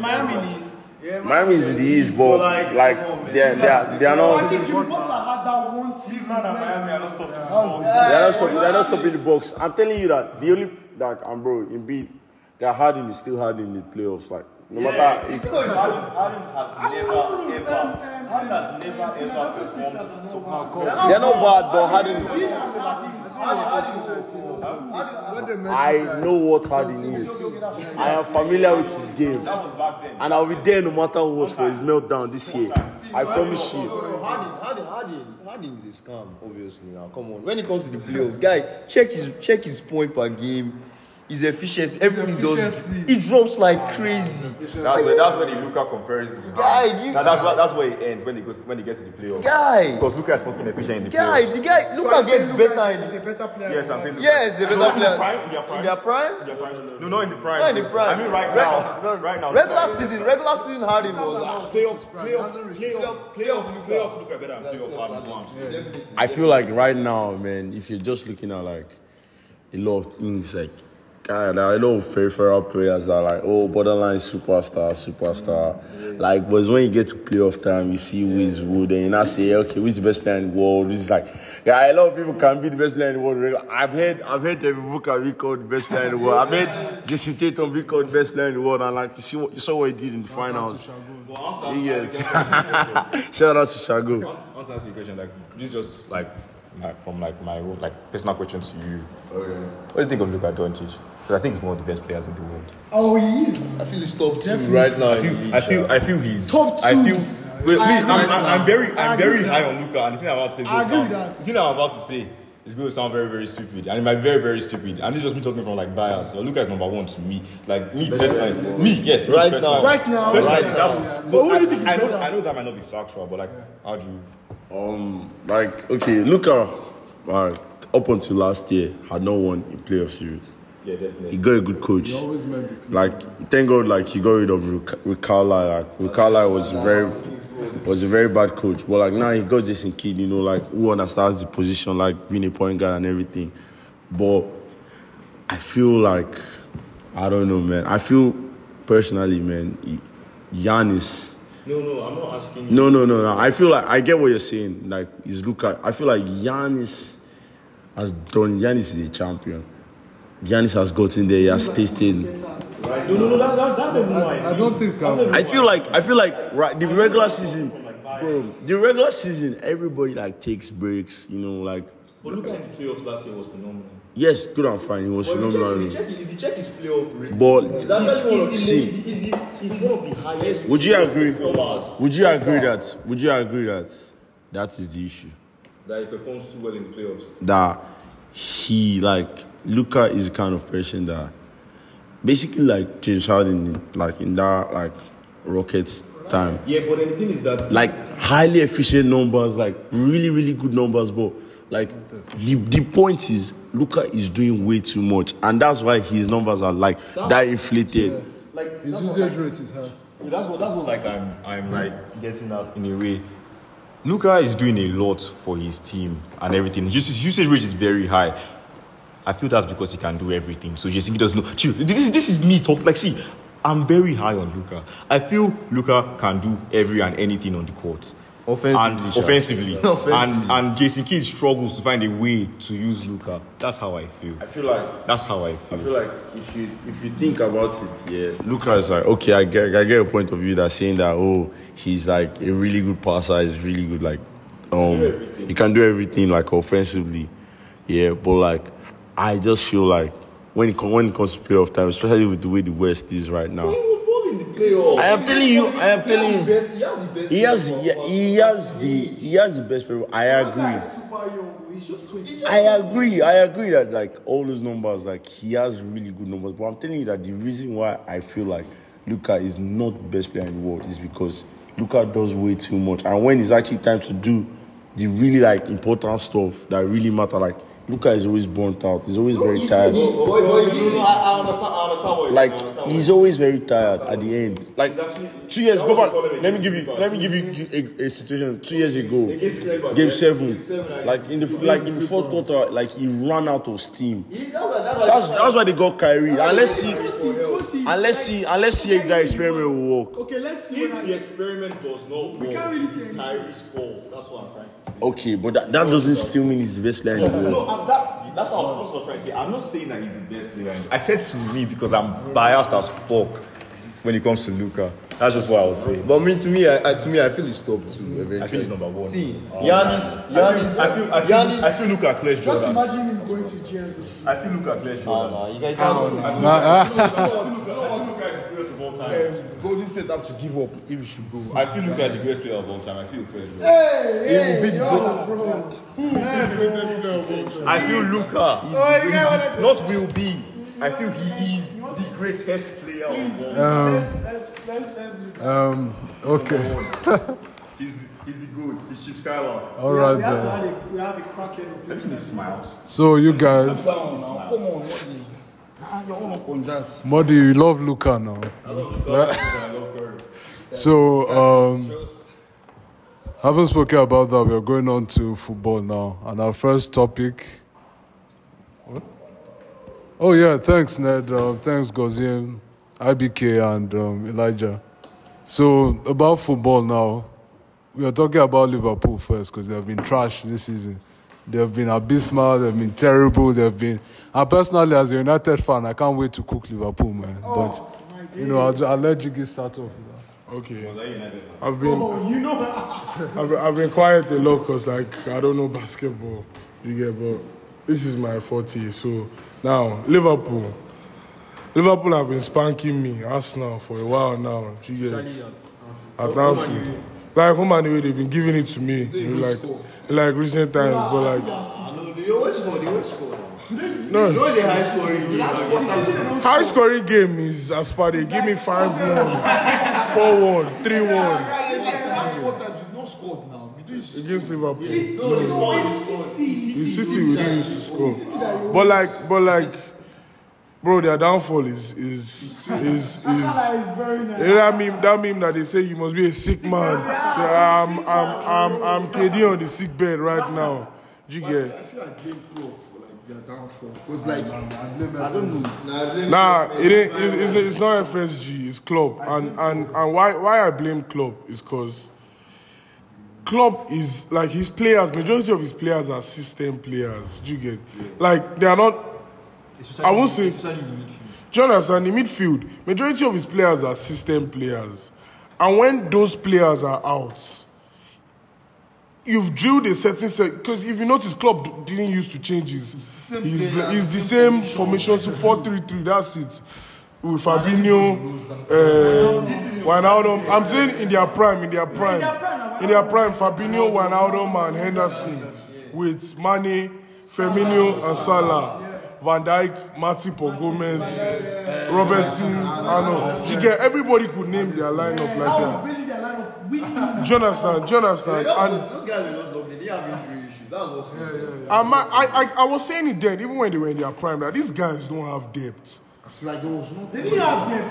Miami in the East. Miami is in the East, but like, they're they're they're not. Jimmy Butler had that one season. Miami are not stopping. They're not stopping. They're not stopping the Bucks. I'm telling you that the only like, um, bro, Embiid, they're hard in the still hard in the playoffs. Like, no matter. If, Harden has never ever, Harden has never ever performed so they're not bad, but Harden. I know what Harden is. I am familiar with his game, and I'll be there no matter what for his meltdown this year. I promise you. Harden, Harden, Harden, Harden is a scam, obviously. Now, come on. When it comes to the playoffs, guy, check his check his point per game, his efficiency, everything he does. It drops like crazy. That's where that's where the Luka comparison. Guy, you- That- that's what that's where it ends when he goes when he gets to the playoffs. Guy, Because Luka is fucking efficient in the guy, playoffs. the guy, look at gets better in He's a better player. Yes, I'm saying. Luka- Yes, a better player. in their prime. In their prime? In their prime. No, not in the prime. Not in the prime. I mean, right Reg- now. no, right now. Regular season, regular season Harden was. ah, Playoff, playoff, playoff, playoff, playoff. Luka better than playoff. Harden, is what I'm saying. I feel like right now, man, if you're just looking at like a lot of things, like guy, there are a lot of peripheral players are like, oh, borderline superstar, superstar. Like, but when you get to playoff time, you see who is who, then you now say, okay, who's the best player in the world? This is like, yeah, a lot of people can be the best player in the world. I've heard, I've heard Devin Booker be called the best player in the world. I've heard Jayson Tatum be called the best player in the world, and like, you see what you saw what he did in the finals. Yes. *laughs* Shout out to Shago. I want to ask you a question. Like, this is just like, like from like my own like personal question to you. What do you think of Luka Doncic? Because I think he's one of the best players in the world. Oh, he is. I feel he's top two right now. I feel, the league, I feel. I feel he's Top I two. feel. Wait, I wait, agree I'm, I'm. I'm very, I I'm very with high on Luka, and the thing I'm about to say is I agree sound, that. the thing I'm about to say is going to sound very, very stupid, and it might be very, very stupid. And this is just me talking from like bias. So Luka is number one to me. Like me best personally, me, yes, me Right personally. now. Right now. Personally, Right that's- now. but But who do you I- think is I know, better? I know that might not be factual, but like, how do you? Um, like okay, Luka, like up until last year, had not won in playoff series. Yeah, definitely. He got a good coach. Always meant Like thank God, like he got rid of Rick- Rick Like Rick was very was a very bad coach, but like now he got Jason Kidd. You know, like who understands the position, like being a point guard and everything. But I feel like I don't know, man. I feel personally, man, Giannis. No, no, I'm not asking. You. No, no, no, no. I feel like I get what you're saying. Like, is Luka. I feel like Giannis has done. Giannis is a champion. Giannis has gotten there. He has tasted. No, no, no, that, that's that's the why. I don't think. I feel like I feel like right the regular season, bro. The regular season, everybody like takes breaks. You know, like But look at the playoffs last year was phenomenal. Yes, good and fine. He was if phenomenal. If you check, if you check his playoff rate, But actually one of the see, He's, he's one of the highest. would you agree? Would you agree that? Would you agree that that is the issue? That he performs too well in the playoffs. that he like Luka is the kind of person that basically like James Harden in, like in that like Rockets time. Yeah, but the thing is that Like highly efficient numbers, like really, really good numbers, but like the, the point is Luka is doing way too much and that's why his numbers are like that inflated. Like, his that's what- usage rate is high. That's what that's what like I'm I'm like getting at in a way. Luka is doing a lot for his team and everything. His usage- usage rate is very high. I feel that's because he can do everything. So Jason Kidd doesn't know. Chill, This this is me talk. Like, see, I'm very high on Luka. I feel Luka can do every and anything on the court. Offensively, and sha. offensively, *laughs* Offensively. and and Jason Kidd struggles to find a way to use Luka. That's how I feel. I feel like That's how I feel. I feel. feel like if you if you think about it, yeah, Luka is like okay. I get I get a point of view that saying that oh he's like a really good passer, he's really good like um he can do everything like offensively, yeah. But like I just feel like when it when it comes to playoff time, especially with the way the West is right now, in the playoffs. Oh. I am telling you, I am telling you, Best, he has the best. he has oh, he, has the he has the best. player. I agree. Super young. He's just 20. I agree. I agree that like all those numbers, like he has really good numbers. But I'm telling you that the reason why I feel like Luka is not best player in the world is because Luka does way too much. And when it's actually time to do the really like important stuff that really matter, like Luka is always burnt out. He's always very He's- tired. he- boy, boy, he- I, understand. I understand what Like he's always very tired at the end. Like two years go back. Let me give you. Let me give you a, a situation. Two years ago, game seven. Like in the like in the fourth quarter, like he ran out of steam. that's that's why- they got Kyrie. And let's see, and let's see, and let's see if that experiment will work. Okay, let's see. What the experiment does not work, can't really say. Kyrie's fault. That's what I'm trying to say. Okay, but that, that doesn't still mean he's the best player in the world. No, I'm that, that's what I was also trying to say. I'm not saying that he's the best player. I said to me because I'm biased as fuck when it comes to Luka. That's just what I was saying. But me, to me, I, I, to me, I feel it's top two. Eventually. I feel he's number one. See, oh. Giannis, Giannis, I feel, I feel, Giannis. I feel Luka clears just imagine him going to GS. I feel Luka clears ah, Jordan. Nah, you guys can't. Golden State have to give up if you should go. I feel Luka is the greatest player of all time. I feel he clears Jordan. Hey, hey, be the yo, bro. I feel Luka is, Oh, you get what I- is not will be. I feel he is the greatest player of all time. Um, Let's, let's, let's, let's do um, okay. *laughs* He's the, he's the GOAT. He's Chip Skylar. All we right have to have a, we have a crackhead Let me see the smile. So you guys, Come on, Mordi. You're all up on that. Mordi, you love Luka now. *laughs* So, um, having spoken about that, we're going on to football now. And our first topic. What? Oh yeah, thanks Ned. Um, thanks Goziem, IBK, and um, Elijah. So about football now, we are talking about Liverpool first because they have been trash this season. They have been abysmal. They have been terrible. They have been. And personally, as a United fan, I can't wait to cook Liverpool, man. but you know, I'll, I'll let Jigi start off. With that. Okay. I've been Oh, you know. *laughs* I've, I've been quiet a lot because like I don't know basketball. You get but this is my forte. So now Liverpool. Liverpool have been spanking me, Arsenal, for a while now. You get at Anfield. Like home and away, they've been giving it to me. in like in like recent times, but like They always score, they always score now. no. It's always a high scoring game. Like, High scoring game is as per they give me 5 1, 4 1, 3 1 Last four times we've not scored now. We do against Liverpool. no, they score, they score. The City we didn't used to score. But like, but like, bro, their downfall is is is *laughs* is. You know that meme, that meme that they say you must be a sick man. Yeah, I'm I'm I'm I'm KD on the sick bed right now. You I feel like blame Klopp for like their downfall. Cause like I don't know. Nah, it ain't. It's, it's, it's not FSG. It's Klopp. And and and why why I blame Klopp is because Klopp is like his players. Majority of his players are system players. Do you get? Like they are not. I won't say. Do you understand? In midfield, majority of his players are system players, and when those players are out, you've drilled a certain set. Because if you notice, Klopp d- didn't used to change his. He's, he's the same formation, so four three three. That's it. With Fabinho, uh, Wijnaldum. I'm saying in their prime, in their prime, in their prime, Fabinho, Wijnaldum, and Henderson, with Mane, Firmino, and Salah. Van Dijk, Matip, or Gomez, Robertson, Arnold. You get everybody could name their lineup like that. Do you understand? Do you understand? And Those guys were just long, they have injury issues. That was what's And I, I, I was saying it then, even when they were in their prime, that these guys don't have depth. Like there was no.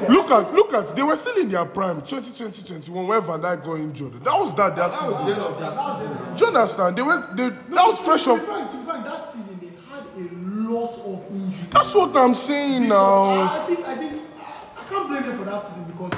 Look at, look at, they were still in their prime, 2020, 21, when Van Dijk got injured. That was that their season. Do you understand? They were, they, that was fresh To be frank, to be frank, that season they had a lot of injuries. That's what I'm saying now. I think I think I, can't blame them for that season because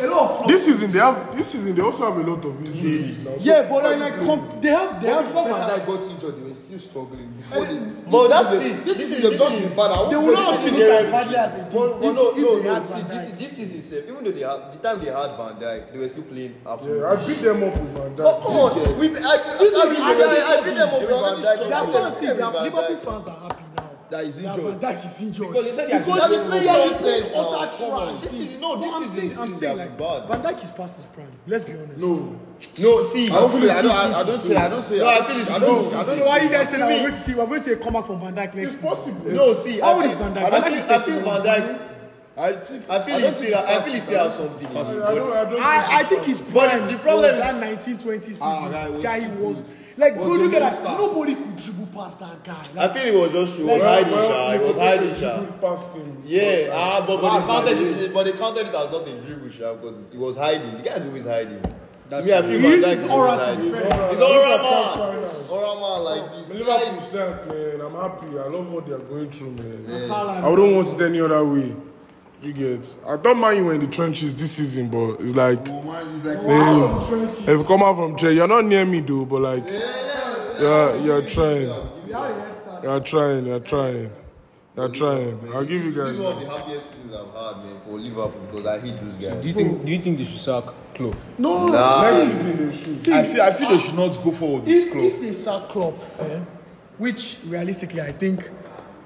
a lot of clubs. This season they have, this season they also have a lot of injuries now. yeah, but like, like com- they have they have Before Van better- Dijk got injured, they were still struggling. Before they. But that's this it. This This is is- the this just been bad. I they will not this finish season. as badly as they did. But, but no, no, no. See, this, this season, sef, even though they had the time they had Van Dijk, they were still playing absolutely. Yeah, I beat them up with Van Oh, Dijk. come on, we, I, I, This I, is- I, I, I beat them up with Van Dijk. They are I fans, beat see, them they are, with Van Liverpool fans are happy. That is injured. Van Dijk is injured. Because they said they are Because the no player is now. utter trash. This is- no, But this I'm is- saying- this I'm is saying like, bad. Van Dijk is past his prime. Let's be honest. No. No, see, I don't feel. I don't. I, I don't say. I don't say. No, I feel it's true. I don't. So why you guys saying we're going to see we're going to see a comeback from Van Dijk next It's possible. no, see, How I old is Van Dijk? I Van feel, Dijk is I feel 31. Van Dijk. I think. I feel I he don't still, think I feel he still has something. I don't, I don't I, I think his prime the problem- was that 1920 season. Ah, he was like, bro, look at that. Nobody could dribble past that guy. I Like, feel he was just, he was Well, hiding, well, sha. He was hiding, sha. dribbled past him. Yeah, ah, but, but, they counted like- it, but they counted it as not a dribble, sha, because he was hiding. The guy is always hiding. to That's me, I feel He Van is Dijk is aura to be fair. He's aura man. Aura man, like this. Liverpool stand, man. I'm happy. I love what they are going through, man. I wouldn't want it any other way. You get. I don't mind you in the trenches this season, but it's like, It's like. man, if you come out from trench, you're not near me though, but like, yeah, you're trying. You're trying. You're trying. You're trying. I'll give you guys. This guys. is one of the happiest seasons I've had, man, for Liverpool because I hate those guys. Do you think? Do you think they should sack Klopp? no, Nah. Next season they should. see, I feel. I feel they should not go forward with if, Klopp. if they sack Klopp, eh, which realistically I think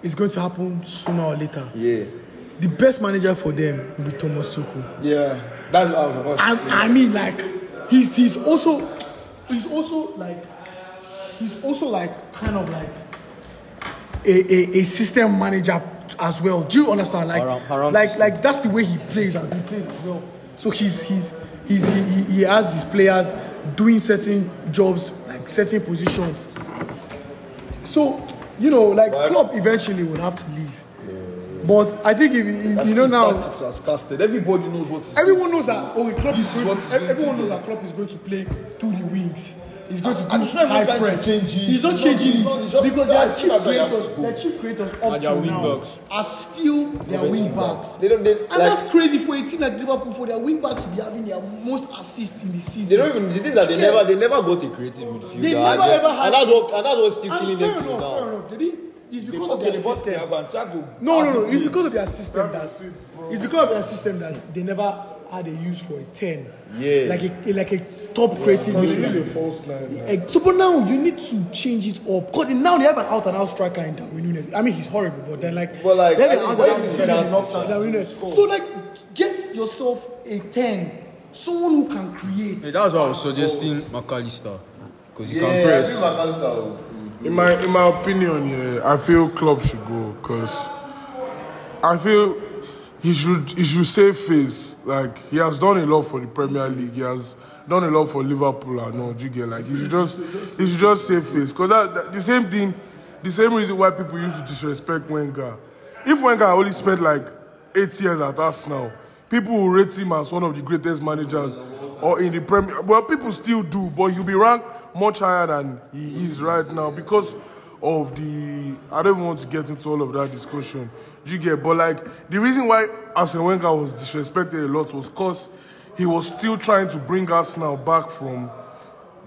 is going to happen sooner or later, Yeah. The best manager for them will be Thomas Tuchel. Yeah. That's what I was to I, mean, like, he's he's also he's also like he's also like kind of like a, a, a system manager as well. Do you understand? Like, Around- around like system. like that's the way he plays and he plays as well. So he's he's he's he, he, he has his players doing certain jobs, like certain positions. So you know, like Klopp eventually will have to leave. But I think if you, you know now. tactics has casted. Everybody knows what. Everyone knows that. Oh, Klopp is going to, to everyone knows that. Klopp is going to play through the wings. He's going to do high press. He's not changing it because their chief creators, their chief creators up to now are still their wing backs. They don't. They, And like, that's crazy for a team like Liverpool for their wing backs to be having their most assists in the season. They don't even. The thing that they never. They never got a creative midfielder. They never ever had- and that's what. And that's what's still killing them till enough, fair now. enough. They did. It's because of their system. Thiago and Thiago. No, no, no. It's had because of their system that That's it, bro. it's because of their system that they never had a use for a ten. Yeah. Like a like a top creative Because midfielder. a false nine. man. So, but now you need to change it up. Because now they have an out and out striker in Darwin Núñez. I mean, he's horrible, but then like, But, like, they have I an think out what and is out the striker Darwin Núñez. So like, get yourself a ten, someone who can create. Hey, that's why I was suggesting Mac Allister. Because he Yeah, can I press. think Mac Allister will- In my in my opinion, yeah, I feel Klopp should go because I feel he should he should save face. Like he has done a lot for the Premier League. He has done a lot for Liverpool and all. You get like he should just he should just save face because that, that the same thing, the same reason why people used to disrespect Wenger. If Wenger only spent like eight years at Arsenal, people will rate him as one of the greatest managers or in the Premier. Well, people still do, but he'll be ranked much higher than he is right now because of the. I don't even want to get into all of that discussion. You get, but like the reason why Arsene Wenger was disrespected a lot was because he was still trying to bring Arsenal back from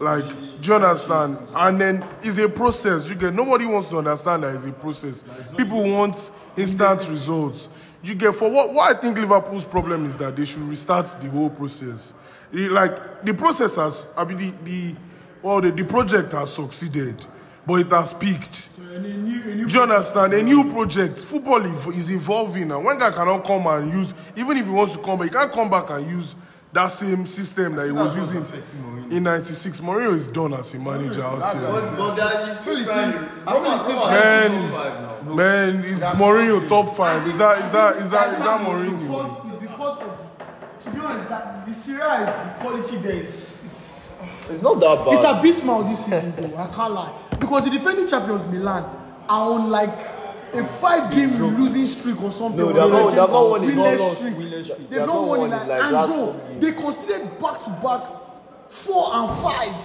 like, do you understand? And then it's a process. You get nobody wants to understand that it's a process. People want instant results. You get for what? What I think Liverpool's problem is that they should restart the whole process. Like the process has, I mean, the, the well, the, the project has succeeded, but it has peaked. Do you understand? A new project. Football is, is evolving. One guy cannot come and use, even if he wants to come back, he can't come back and use that same system that he was using in '96. Mourinho is done as a manager out here. Man, man, is Mourinho top five? Is that is that is that is that Mourinho? Because, of, to be honest, that the Serie A is the quality there is, is It's not that bad. It's abysmal this season, though. I can't lie. Because the defending champions Milan are on like a five-game losing streak or something. No, they have not- they have not won in- Winless not lost, streak. They've not won in like, like and bro, they considered back-to-back four and five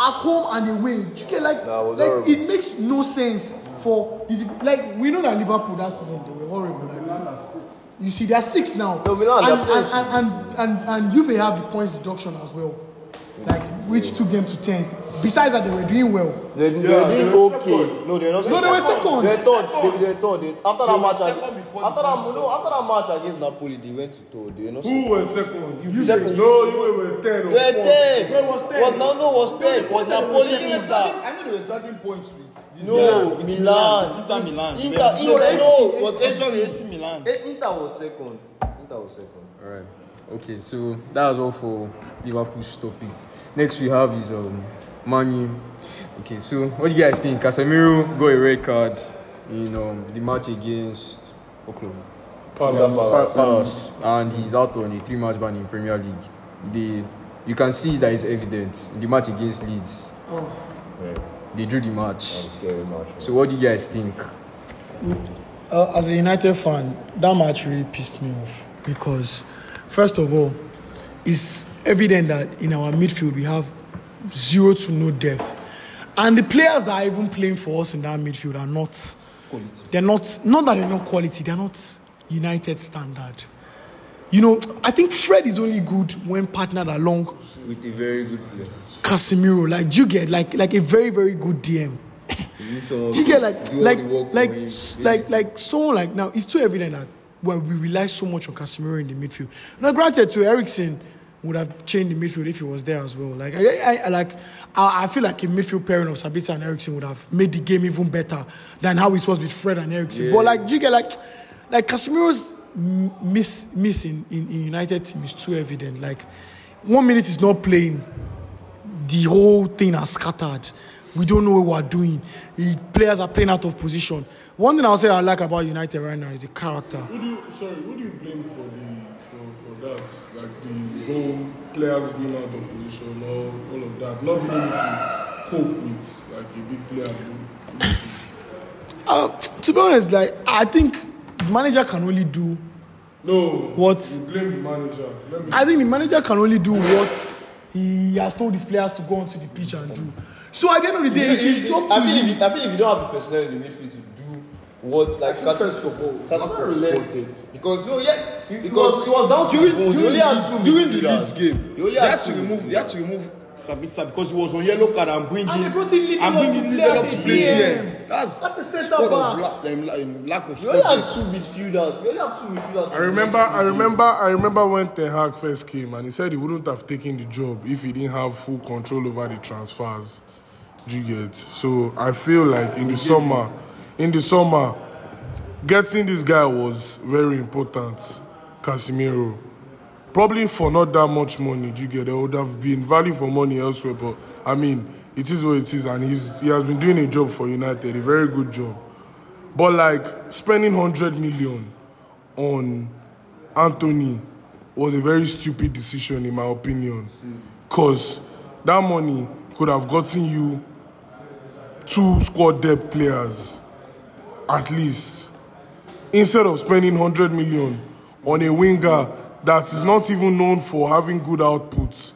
at home and away. Do you get like, That like horrible. it makes no sense for the like we know that Liverpool that season they were horrible. Like, you see, they're six now. No, Milan, and, they're and, and, and, and, and Juve have the points deduction as well. Like, which took them to 10th. Besides that, they were doing well. They, they did okay. No, they're not. No, they were second. They thought. They, they thought. They, after that were match, second after that, no, after that match against Napoli, they went to third. They were not. Who was second? You Second. No, you were ten or They were. No, it was ten. Was no, no, was ten. Was Napoli They were Inter? I know they were dragging points with these No, guys, Milan. Inter Milan. Inter, Yeah. Inter, So, no, was AC, Milan. Eh, Inter was second. Inter was second. Alright. Okay, so that was all for Liverpool's topic. Next we have is um Manu. Okay, so what do you guys think? Casemiro got a red card in um, the match against what club? Palace. Palace, and he's out on a three-match ban in Premier League. The you can see that is evident in the match against Leeds. Oh. They drew the match. Scary match. So what do you guys think? Uh, as a United fan, that match really pissed me off because, first of all, it's evident that in our midfield we have zero to no depth, and the players that are even playing for us in that midfield are not. They're not. Not that they're not quality. They're not United standard. You know, I think Fred is only good when partnered along With a very good player. Casemiro. Like, you get like like a very very good DM. You need *laughs* someone Do you get like like the work for like s- like like someone like now it's too evident that when we rely so much on Casemiro in the midfield. Now, granted, to Eriksen would have changed the midfield if he was there as well. Like I, I, I like I, I feel like a midfield pairing of Sabitzer and Eriksen would have made the game even better than how it was with Fred and Eriksen. But like do you get like like Casemiro's miss miss in, in, in United team is too evident. Like one minute he's not playing, the whole thing has scattered. We don't know what we're doing. The players are playing out of position. One thing I'll say I like about United right now is the character. Who do you, sorry, who do you blame for the for, for that? Like the whole players being out of position, all, all of that, not being able to cope with like a big player. Uh, to be honest, like I think the manager can only do No, what you blame the manager. Let me. I think the manager can only do what he has told his players to go onto the pitch and do. So at the end of the day, it is up I to feel, you. if you, I feel if you don't have the personnel in the midfield to what like feel first of all, Casemiro left content. because no yeah Because because it was down to during, during, You only the, during the. Leeds game, You only had to remove they had to remove Sabitzer because he was on yellow card and bring And him and bring to him Lindelof to play. DM. That's That's a centre sport of back. la- um, la- um, lack of You only had content. two midfielders. You only have two midfielders. I remember, I remember, I remember when Ten Hag first came, and he said he wouldn't have taken the job if he didn't have full control over the transfers. Do you get? So I feel like in the summer, in the summer, getting this guy was very important. Casemiro, probably for not that much money. You get? There would have been value for money elsewhere, but I mean, it is what it is, and he's he has been doing a job for United, a very good job. But like spending hundred million on Antony was a very stupid decision in my opinion. Cause that money could have gotten you two squad depth players at least. Instead of spending hundred million on a winger that is not even known for having good outputs.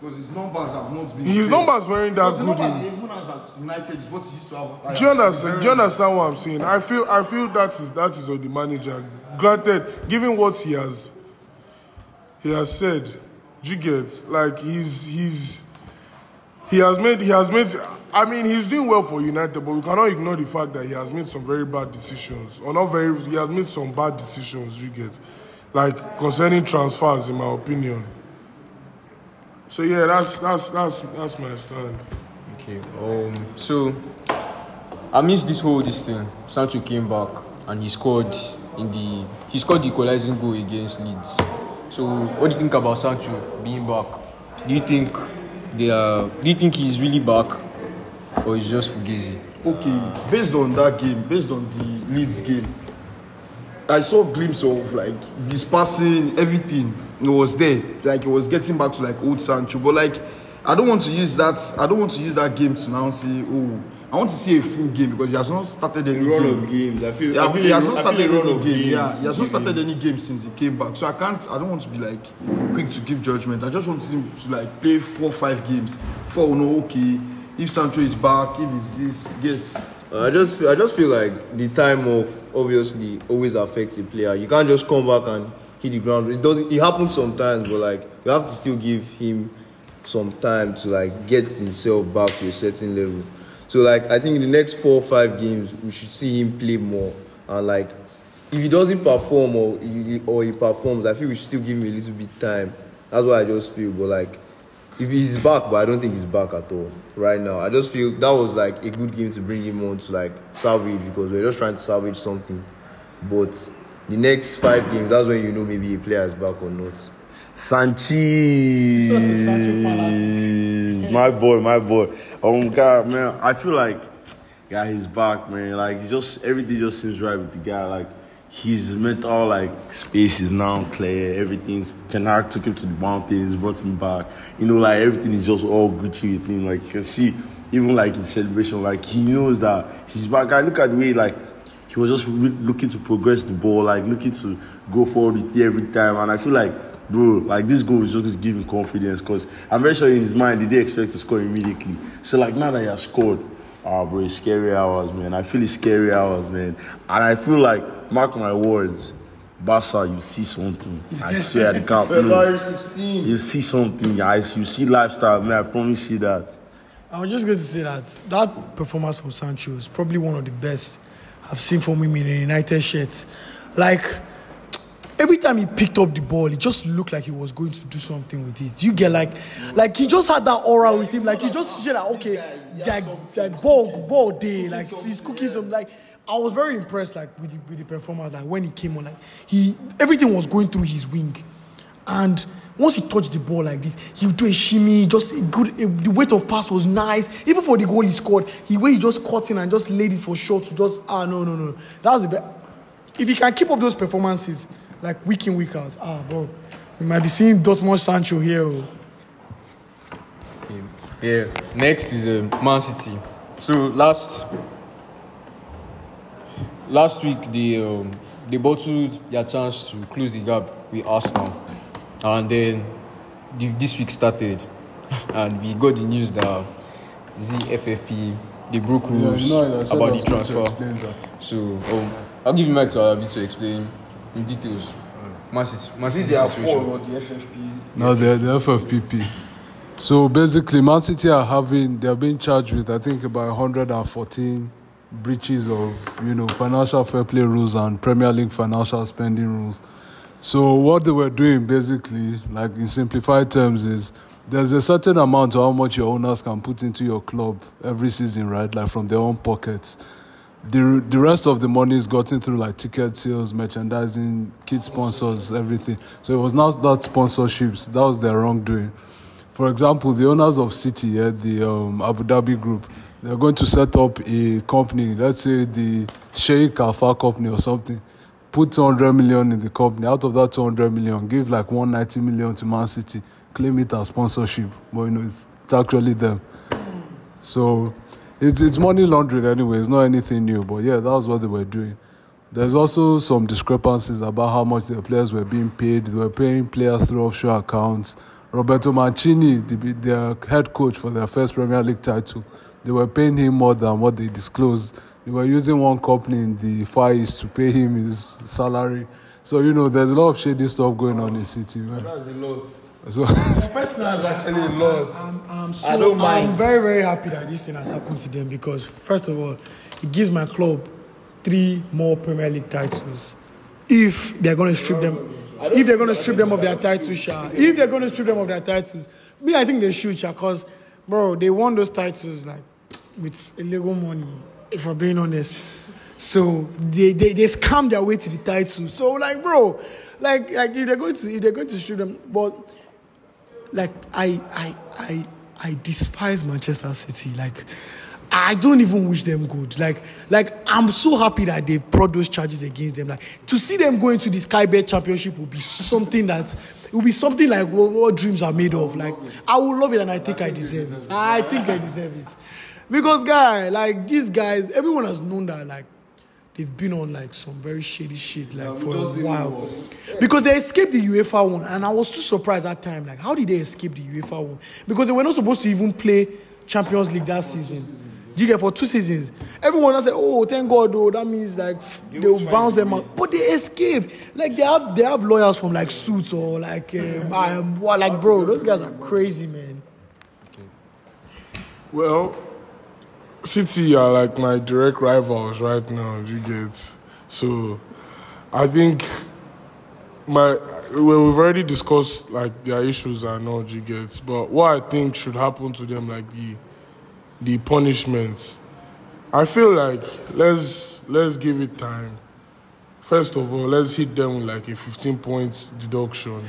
Because his numbers have not been. His numbers weren't that good in even as at United, is what he used to have. Do you understand? Do you understand what I'm saying? I feel I feel that is that is on the manager. Granted, given what he has he has said, do you get like he's he's he has made he has made I mean he's doing well for United, but we cannot ignore the fact that he has made some very bad decisions. Or not very he has made some bad decisions, you get. Like concerning transfers in my opinion. So yeah, that's that's that's that's my stand. Okay. Um. So, amidst this whole this thing, Sancho came back and he scored in the he scored the equalizing goal against Leeds. So, what do you think about Sancho being back? Do you think they are? Do you think he's really back, or is just fugazi? okay, based on that game, based on the Leeds game, I saw a glimpse of like his passing, everything. It was there. Like it was getting back to like old Sancho. But like I don't want to use that I don't want to use that game to now say, oh, I want to see a full game because he has not started any run game. of games. I feel. Yeah, I feel, he has not started run any of game. games. Yeah, he has not started any game since he came back. So I can't. I don't want to be like quick to give judgment. I just want him to like play four, five games. Four, know okay. If Sancho is back, if it's this, gets. I just I just feel like the time off obviously always affects a player. You can't just come back and hit the ground. It doesn't. It happens sometimes, but like you have to still give him some time to like get himself back to a certain level. So like I think in the next four or five games we should see him play more and like if he doesn't perform or he, or he performs, I feel we should still give him a little bit time. That's what I just feel. But like if he's back, but I don't think he's back at all right now. I just feel that was like a good game to bring him on to like salvage because we're just trying to salvage something. But the next five games, that's when you know maybe a player is back or not. Sanchez. This was a Sancho fanatic. my boy, my boy. Um, God, man, I feel like, yeah, he's back, man. Like, he just everything just seems right with the guy. Like, his mental like space is now clear. Everything's Hag took him to the mountains, brought him back. You know, like everything is just all Gucci with him. Like, you can see, even like his celebration, like he knows that he's back. I look at the way like he was just re- looking to progress the ball, like looking to go forward with it every time. And I feel like, bro, like this goal is just giving confidence because I'm very sure in his mind he didn't expect to score immediately. So like now that he has scored, ah, bro, it's scary hours, man. I feel it's scary hours, man. And I feel like, mark my words, Barca, you see something. I swear, the camp. February 16. You see something, guys. You see lifestyle, man. I promise you that. I was just going to say that that performance from Sancho is probably one of the best I've seen from him in a United shirt. Like every time he picked up the ball, it just looked like he was going to do something with it. You get like, like he just had that aura with him. Like you just see that okay, like, like ball, ball day. Like he's cooking some. Like I was very impressed like with the, with the performance. Like when he came on, like he everything was going through his wing. And once he touched the ball like this, he would do a shimmy, just a good. A, the weight of pass was nice. Even for the goal he scored, he way he just caught in and just laid it for short to just ah no no no. That's the best. If he can keep up those performances like week in week out, ah bro, we might be seeing Dortmund Sancho here. oh. Yeah. Next is um, Man City. So last last week they um, they bottled their chance to close the gap with Arsenal, and then the, this week started, *laughs* and we got the news that ZFFP they broke Yeah, rules you know, I said about the was going to transfer. So um, I'll give you mic to Alabi to explain in details. Man City, Man City They are four or the FFP. No, the the FFPP. So basically, Man City are having they're being charged with I think about 114 breaches of you know financial fair play rules and Premier League financial spending rules. So what they were doing basically, like in simplified terms, is there's a certain amount of how much your owners can put into your club every season, right? Like from their own pockets. The the rest of the money is gotten through like ticket sales, merchandising, kit sponsors, everything. So it was not that sponsorships. That was their wrongdoing. For example, the owners of City, yeah, the um, Abu Dhabi group, they're going to set up a company, let's say the Sheikh Alpha company or something. Put 200 million in the company. Out of that 200 million, give like 190 million to Man City. Claim it as sponsorship. But you know, it's, it's actually them. So it's, it's money laundering anyway. It's not anything new. But yeah, that was what they were doing. There's also some discrepancies about how much the players were being paid. They were paying players through offshore accounts. Roberto Mancini, the, their head coach for their first Premier League title, they were paying him more than what they disclosed. They were using one company in the Far East to pay him his salary. So, you know, there's a lot of shady stuff going on in the City, man. That's a lot. So, Personally, That's actually a lot. I'm, I'm so I don't mind. I'm very very happy that this thing has happened to them because first of all, it gives my club three more Premier League titles. If they're going to strip them, if they're going to strip them of their titles, Sha, if they're going to strip them of their titles, me I think they should, Sha, because bro, they won those titles like with illegal money. If we're being honest. So they, they, they scam their way to the title. So like bro, like like if they're going to if they're going to strip them, but like I I I I despise Manchester City. Like I don't even wish them good. Like like I'm so happy that they brought those charges against them. Like to see them go into the Sky Bet Championship would be something that it would be something like what, what dreams are made of. Like I would love it and I think I deserve it. I think I deserve it. Because guy, like these guys, everyone has known that like they've been on like some very shady shit like for a while. Because they escaped the UEFA one, and I was too surprised that time. Like, how did they escape the UEFA one? Because they were not supposed to even play Champions League that season. Do you get for two seasons? Everyone has said, "Oh, thank God!" Oh, that means like they'll bounce them out, but they escape. Like they have they have lawyers from like Suits or like um, um, what, like bro, those guys are crazy, man. Well, City are like my direct rivals right now. You get so. I think my well, we've already discussed like their issues and all you get, but what I think should happen to them, like the the punishments. I feel like let's let's give it time. First of all, let's hit them with like a 15 points deduction.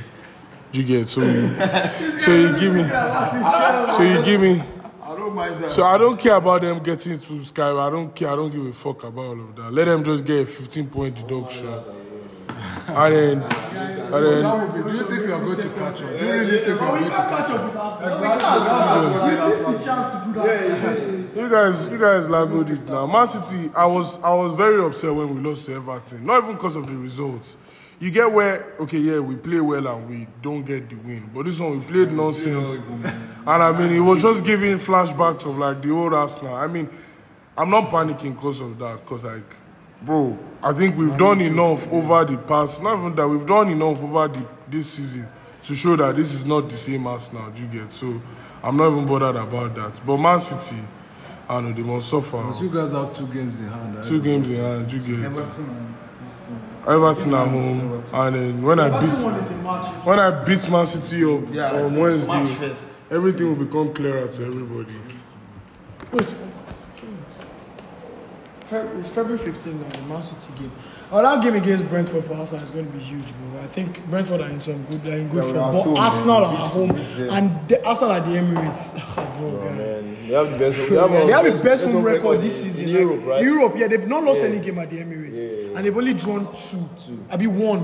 You get so you, so you give me so you give me mind that. so I don't care about them getting to Sky. I don't care. I don't give a fuck about all of that. Let them just get a 15 point deduction. And then, and then, do you think we are going to catch up? Do you really think we are going to catch you guys, you guys lagoed it now. Man City, I was, I was very upset when we lost to Everton. Not even because of the results. You get where, okay, yeah, we play well and we don't get the win. But this one, we played nonsense. And I mean, it was just giving flashbacks of like the old Arsenal. I mean, I'm not panicking because of that. Because, like, bro, I think we've done enough over the past, not even that, we've done enough over the, this season to show that this is not the same Arsenal, do you get? So, I'm not even bothered about that. But Man City, I know they must suffer. You guys have two games in hand. Two games in hand, you get? Everton and this team. Everton at home, and then when I beat when I beat Man City up Yeah, on Wednesday, everything will become clearer to everybody. Wait, it's February 15 now, the Man City game. Oh, that game against Brentford for Arsenal is going to be huge, bro. I think Brentford are in some good, they're in good Yeah, form. at But home, Arsenal man. are at home, and the, Arsenal are the Emirates. *laughs* Oh, bro, guy. Man, they have the best. Yeah, one- they have the best home home record this season. in like, Europe, right? Europe, yeah, they've not lost Yeah. any game at the Emirates, Yeah, yeah, yeah. and they've only drawn two. I mean, one,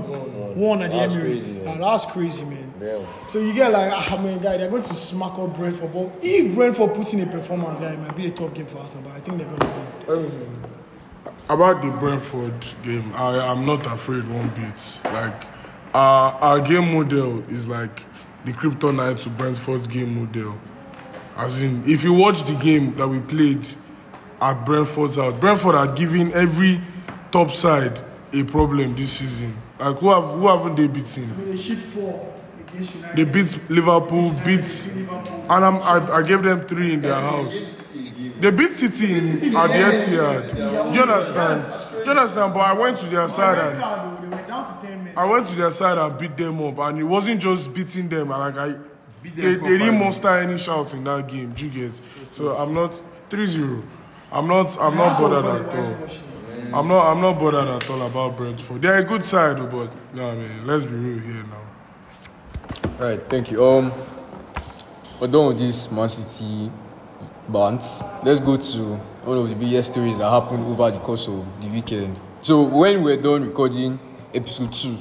one at the That's Emirates. crazy, man. Ah, that's crazy, man. Damn. So you get like, ah, man, guy, they're going to smack up Brentford. But if Brentford puts in a performance, guy, it might be a tough game for Arsenal. But I think they're going to win. About the Brentford game, I am not afraid one bit. Like our our game model is like the kryptonite to Brentford's game model. As in, if you watch the game that we played at Brentford's house, Brentford are giving every top side a problem this season. Like who have who haven't they beaten? They four. They beat Liverpool, beat, and I'm, I, I gave them three in their house. They beat City in, at the Etihad. Do you understand? Do you understand? But I went to their side and card, though, they went down to 10 men. I went to their side and beat them up, and it wasn't just beating them. Like I, they, they didn't muster any shouts in that game. Do you get? So I'm not 3-0. I'm not. I'm not bothered at all. I'm not. I'm not bothered at all about Brentford. They're a good side, but no, I mean, let's be real here now. All right, thank you. Um, we're done with this Man City bants. Let's go to one of the biggest stories that happened over the course of the weekend. So when we're done recording episode two,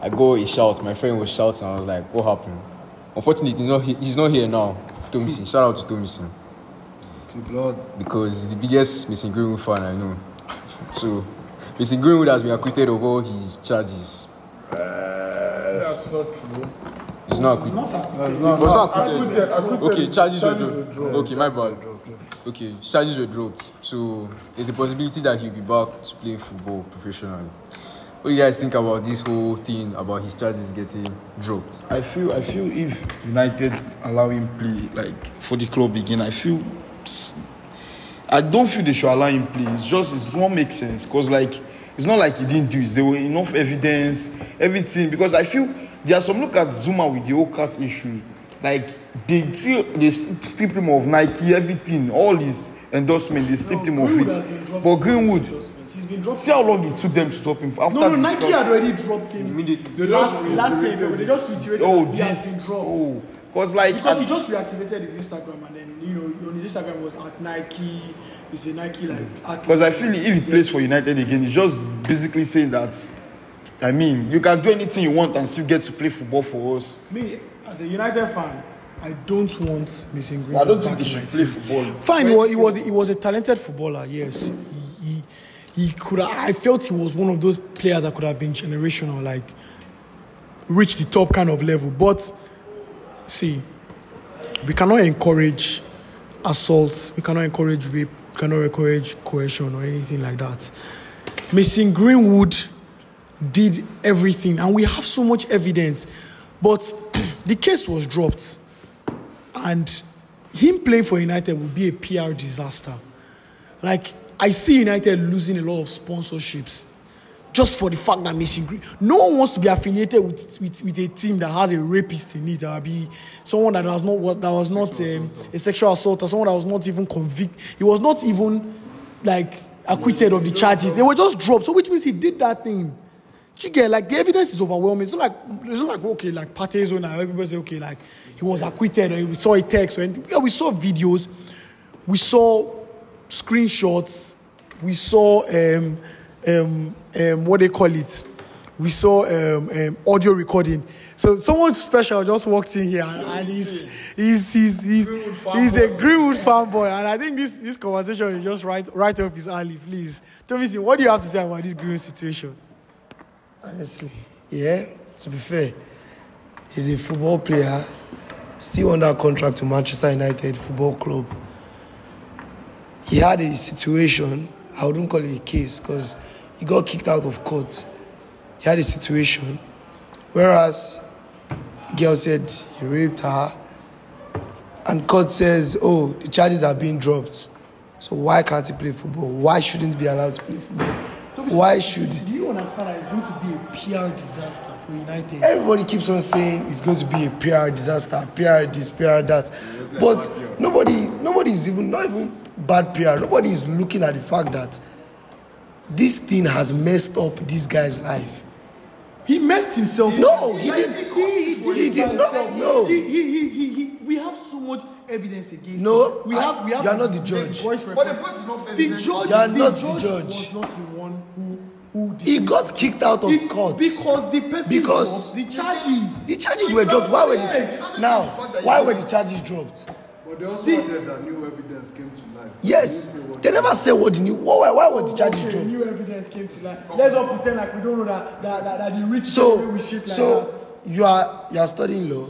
I go a shout. My friend was shouting. I was like, "What happened?" Unfortunately, he's not. he- He's not here now. Tomisin. Shout out to Tomisin To blood. because he's the biggest Mason Greenwood fan I know. So Mason Greenwood has been acquitted of all his charges. That's not true. He's not acquitted. Not acquitted. He was not acquitted. Acquitted, acquitted. Okay, charges were Charges were dropped. dropped. Okay, my bad. Okay, charges were dropped. So there's a possibility that he'll be back to play football professionally. What do you guys think about this whole thing about his charges getting dropped? I feel I feel if United allow him play like for the club again, I feel I don't feel they should allow him play. It's just it won't make sense because like it's not like he didn't do it. There were enough evidence, everything. Because I feel there are some look at Zuma with the whole cat issue. Like they still they strip him of Nike, everything, all his endorsement, they stripped him of Greenwood has been it. But Greenwood, see how long it took them to stop him after No, no, the Nike had already dropped him immediately. Last, last year, they just reiterated Oh, he has this. been dropped. Oh, because like Because he just reactivated his Instagram and then, you know, on his Instagram was at Nike. It's a Nike like. Because I feel if he plays for United again, he's just basically saying that. I mean, you can do anything you want and still get to play football for us. Me, as a United fan, I don't want Mason Greenwood I don't think he should play team. football. Fine, he was, he was he was a talented footballer. Yes, he he, he could. I felt he was one of those players that could have been generational, like reach the top kind of level. But see, we cannot encourage assaults. We cannot encourage rape. We cannot encourage coercion or anything like that. Mason Greenwood did everything, and we have so much evidence. But *clears throat* the case was dropped, and him playing for United would be a PR disaster. Like I see United losing a lot of sponsorships just for the fact that Mason Green. No one wants to be affiliated with, with, with a team that has a rapist in it, or be someone that was not that was not um, a sexual assault, or someone that was not even convicted. He was not even like acquitted of the charges. They were just dropped. So which means he did that thing. You get like the evidence is overwhelming. It's not like it's not like okay, like Partey's when everybody say okay, like he was acquitted or we saw a text or anything. Yeah, we saw videos, we saw screenshots, we saw um, um, um, what they call it. We saw um, um, audio recording. So someone special just walked in here and, and he's, he's, he's, he's, he's a Greenwood fanboy. And I think this, this conversation is just right, right up his alley. Please, tell me, what do you have to say about this Greenwood situation? Honestly, yeah, to be fair, he's a football player, still under contract to Manchester United Football Club. He had a situation, I wouldn't call it a case because he got kicked out of court. He had a situation, whereas the girl said he raped her, and court says, oh, the charges are being dropped. So why can't he play football? Why shouldn't he be allowed to play football? Why should you understand that it's going to be a PR disaster for United? everybody keeps on saying it's going to be a PR disaster, PR this, PR that, but nobody, nobody is even not even bad PR. Nobody is looking at the fact that this thing has messed up this guy's life. He messed himself. No, he didn't. He, He did not. No. He, he, he, he, he, we have so much evidence against No, him. We I- have, we have you are not the judge. voice But the record. point is not The evidence. judge, You are the not the judge, judge. was not the one who who He got kicked out of It- court. because the person Because- dropped the charges. The charges were dropped. Why were the Yes. now? Why were the charges dropped? But they also added that new evidence came to light. Yes, they never said what the new. Why, why were the charges Okay, new dropped? evidence came to light. Let's not pretend like we don't know that that, that, that the rich So, people will shit like so that. you are you are studying law.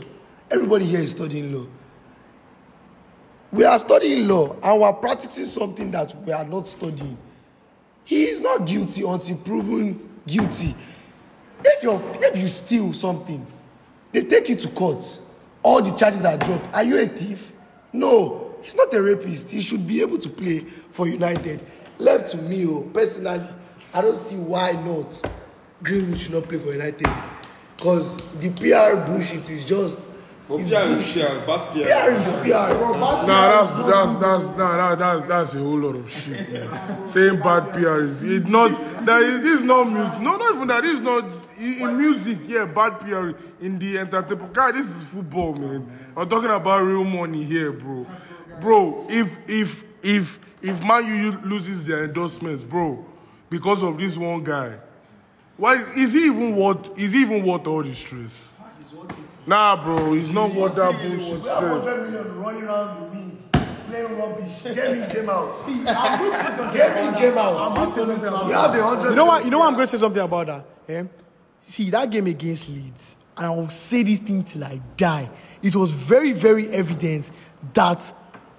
Everybody here is studying law. we are studying law and we are practicing something that we are not studying he is not guilty until proven guilty. If you if you steal something they take you to court. All the charges are dropped. Are you a thief? No. He's not a rapist. He should be able to play for united. Left to me o personally i don't see why not greenwood should not play for united. Cause the pr bullshit is just But is PR is bullshit PR, bad PR. pr is pr Nah, that's that's that's nah, that, that's that's a whole lot of shit. Man. Saying bad PR is it's not that is, this is not music. No, not even that. This is not in, in music. Yeah, bad PR in the entertainment. God, this is football, man. I'm talking about real money here, bro. Bro, if if if if Man U loses their endorsements, bro, because of this one guy, why is he even worth? Is he even worth all the stress? Nah, bro, he's not worth that bullshit stress. million running around the wing playing rubbish get me game out get me game out you have a hundred You know what? You know what? I'm going to say something about that. Eh? See that game against Leeds, and I will say this thing till I die. It was very, very evident that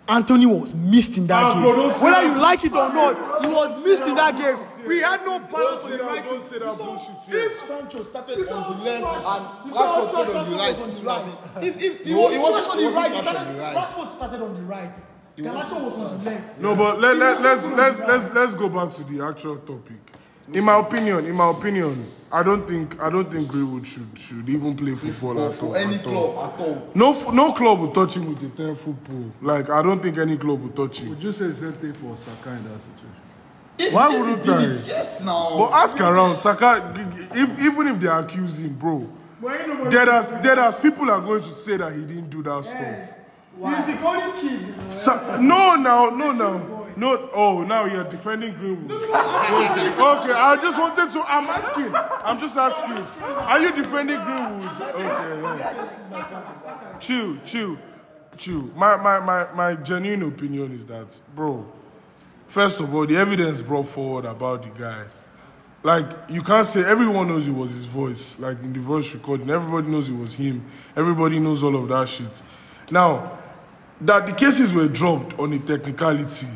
Antony was missed in that Ah, game. bro, Whether you like it or not, he was missed in that game. We had no balance Don't on say the that, right. don't say that bullshit. If Sancho started on the left and you Rashford played on the right, was on the right. If if he was it he wasn't- on the right, Rashford started, on the right. Rashford started on the right. Garnacho was on the left. No, but let, let, let's let's let's let's go back to the actual topic. In my opinion, in my opinion, I don't think I don't think Greenwood should should even play football For, at all. any at all. club at all. No, no club will touch him with a ten football. Like I don't think any club will touch him. Would you say the same thing for Saka in that situation? If Why if wouldn't I? it, Yes, now. But ask around, Saka. If even if they accuse him, bro, dead as dead as people are going to say that he didn't do that stuff. He's the golden king. Sa- no, now, no, now, no. Oh, now you're defending Greenwood. okay, okay. I just wanted to. I'm asking. I'm just asking. Are you defending Greenwood? Okay. Yeah. Chill, chill, chill. My, my, my, my genuine opinion is that, bro. First of all, the evidence brought forward about the guy. Like you can't say everyone knows it was his voice. Like in the voice recording, everybody knows it was him. Everybody knows all of that shit. Now, that the cases were dropped on a technicality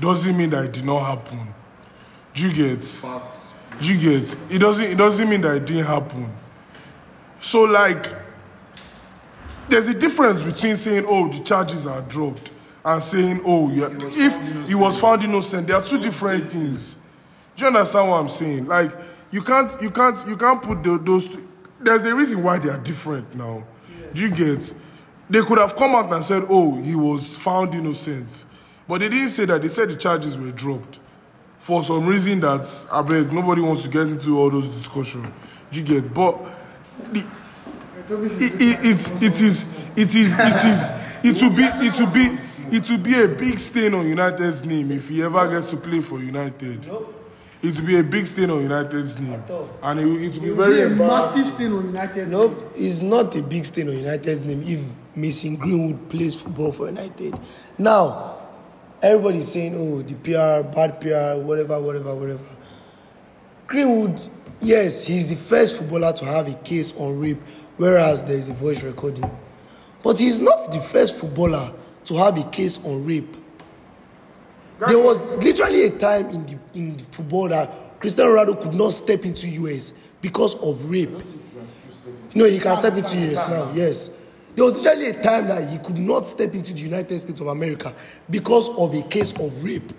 doesn't mean that it did not happen. Do you get? You get? It doesn't. It doesn't mean that it didn't happen. So like, there's a difference between saying, "Oh, the charges are dropped," and saying, "Oh, yeah, if he was found innocent." There are two different things. Do you understand what I'm saying? Like, you can't, you can't, you can't put the, those. Two, there's a reason why they are different now. Do you get? They could have come out and said, "Oh, he was found innocent," but they didn't say that. They said the charges were dropped for some reason that I beg nobody wants to get into all those discussions. Do you get? But the, it, it, it, it is it is it is it will be it will be it will be a big stain on United's name if he ever gets to play for United. It will be a big stain on United's name, and it, will- it will be very Be a massive stain on United. Nope, it's not a big stain on United's name if Mason Greenwood plays football for United. Now, everybody's saying, oh, the PR, bad PR, whatever, whatever, whatever. Greenwood, yes, he's the first footballer to have a case on rape, whereas there is a voice recording. But he's not the first footballer to have a case on rape. There was literally a time in the in the football that Cristiano Ronaldo could not step into US because of rape. No, he can step into US now. Yes, there was literally a time that he could not step into the United States of America because of a case of rape.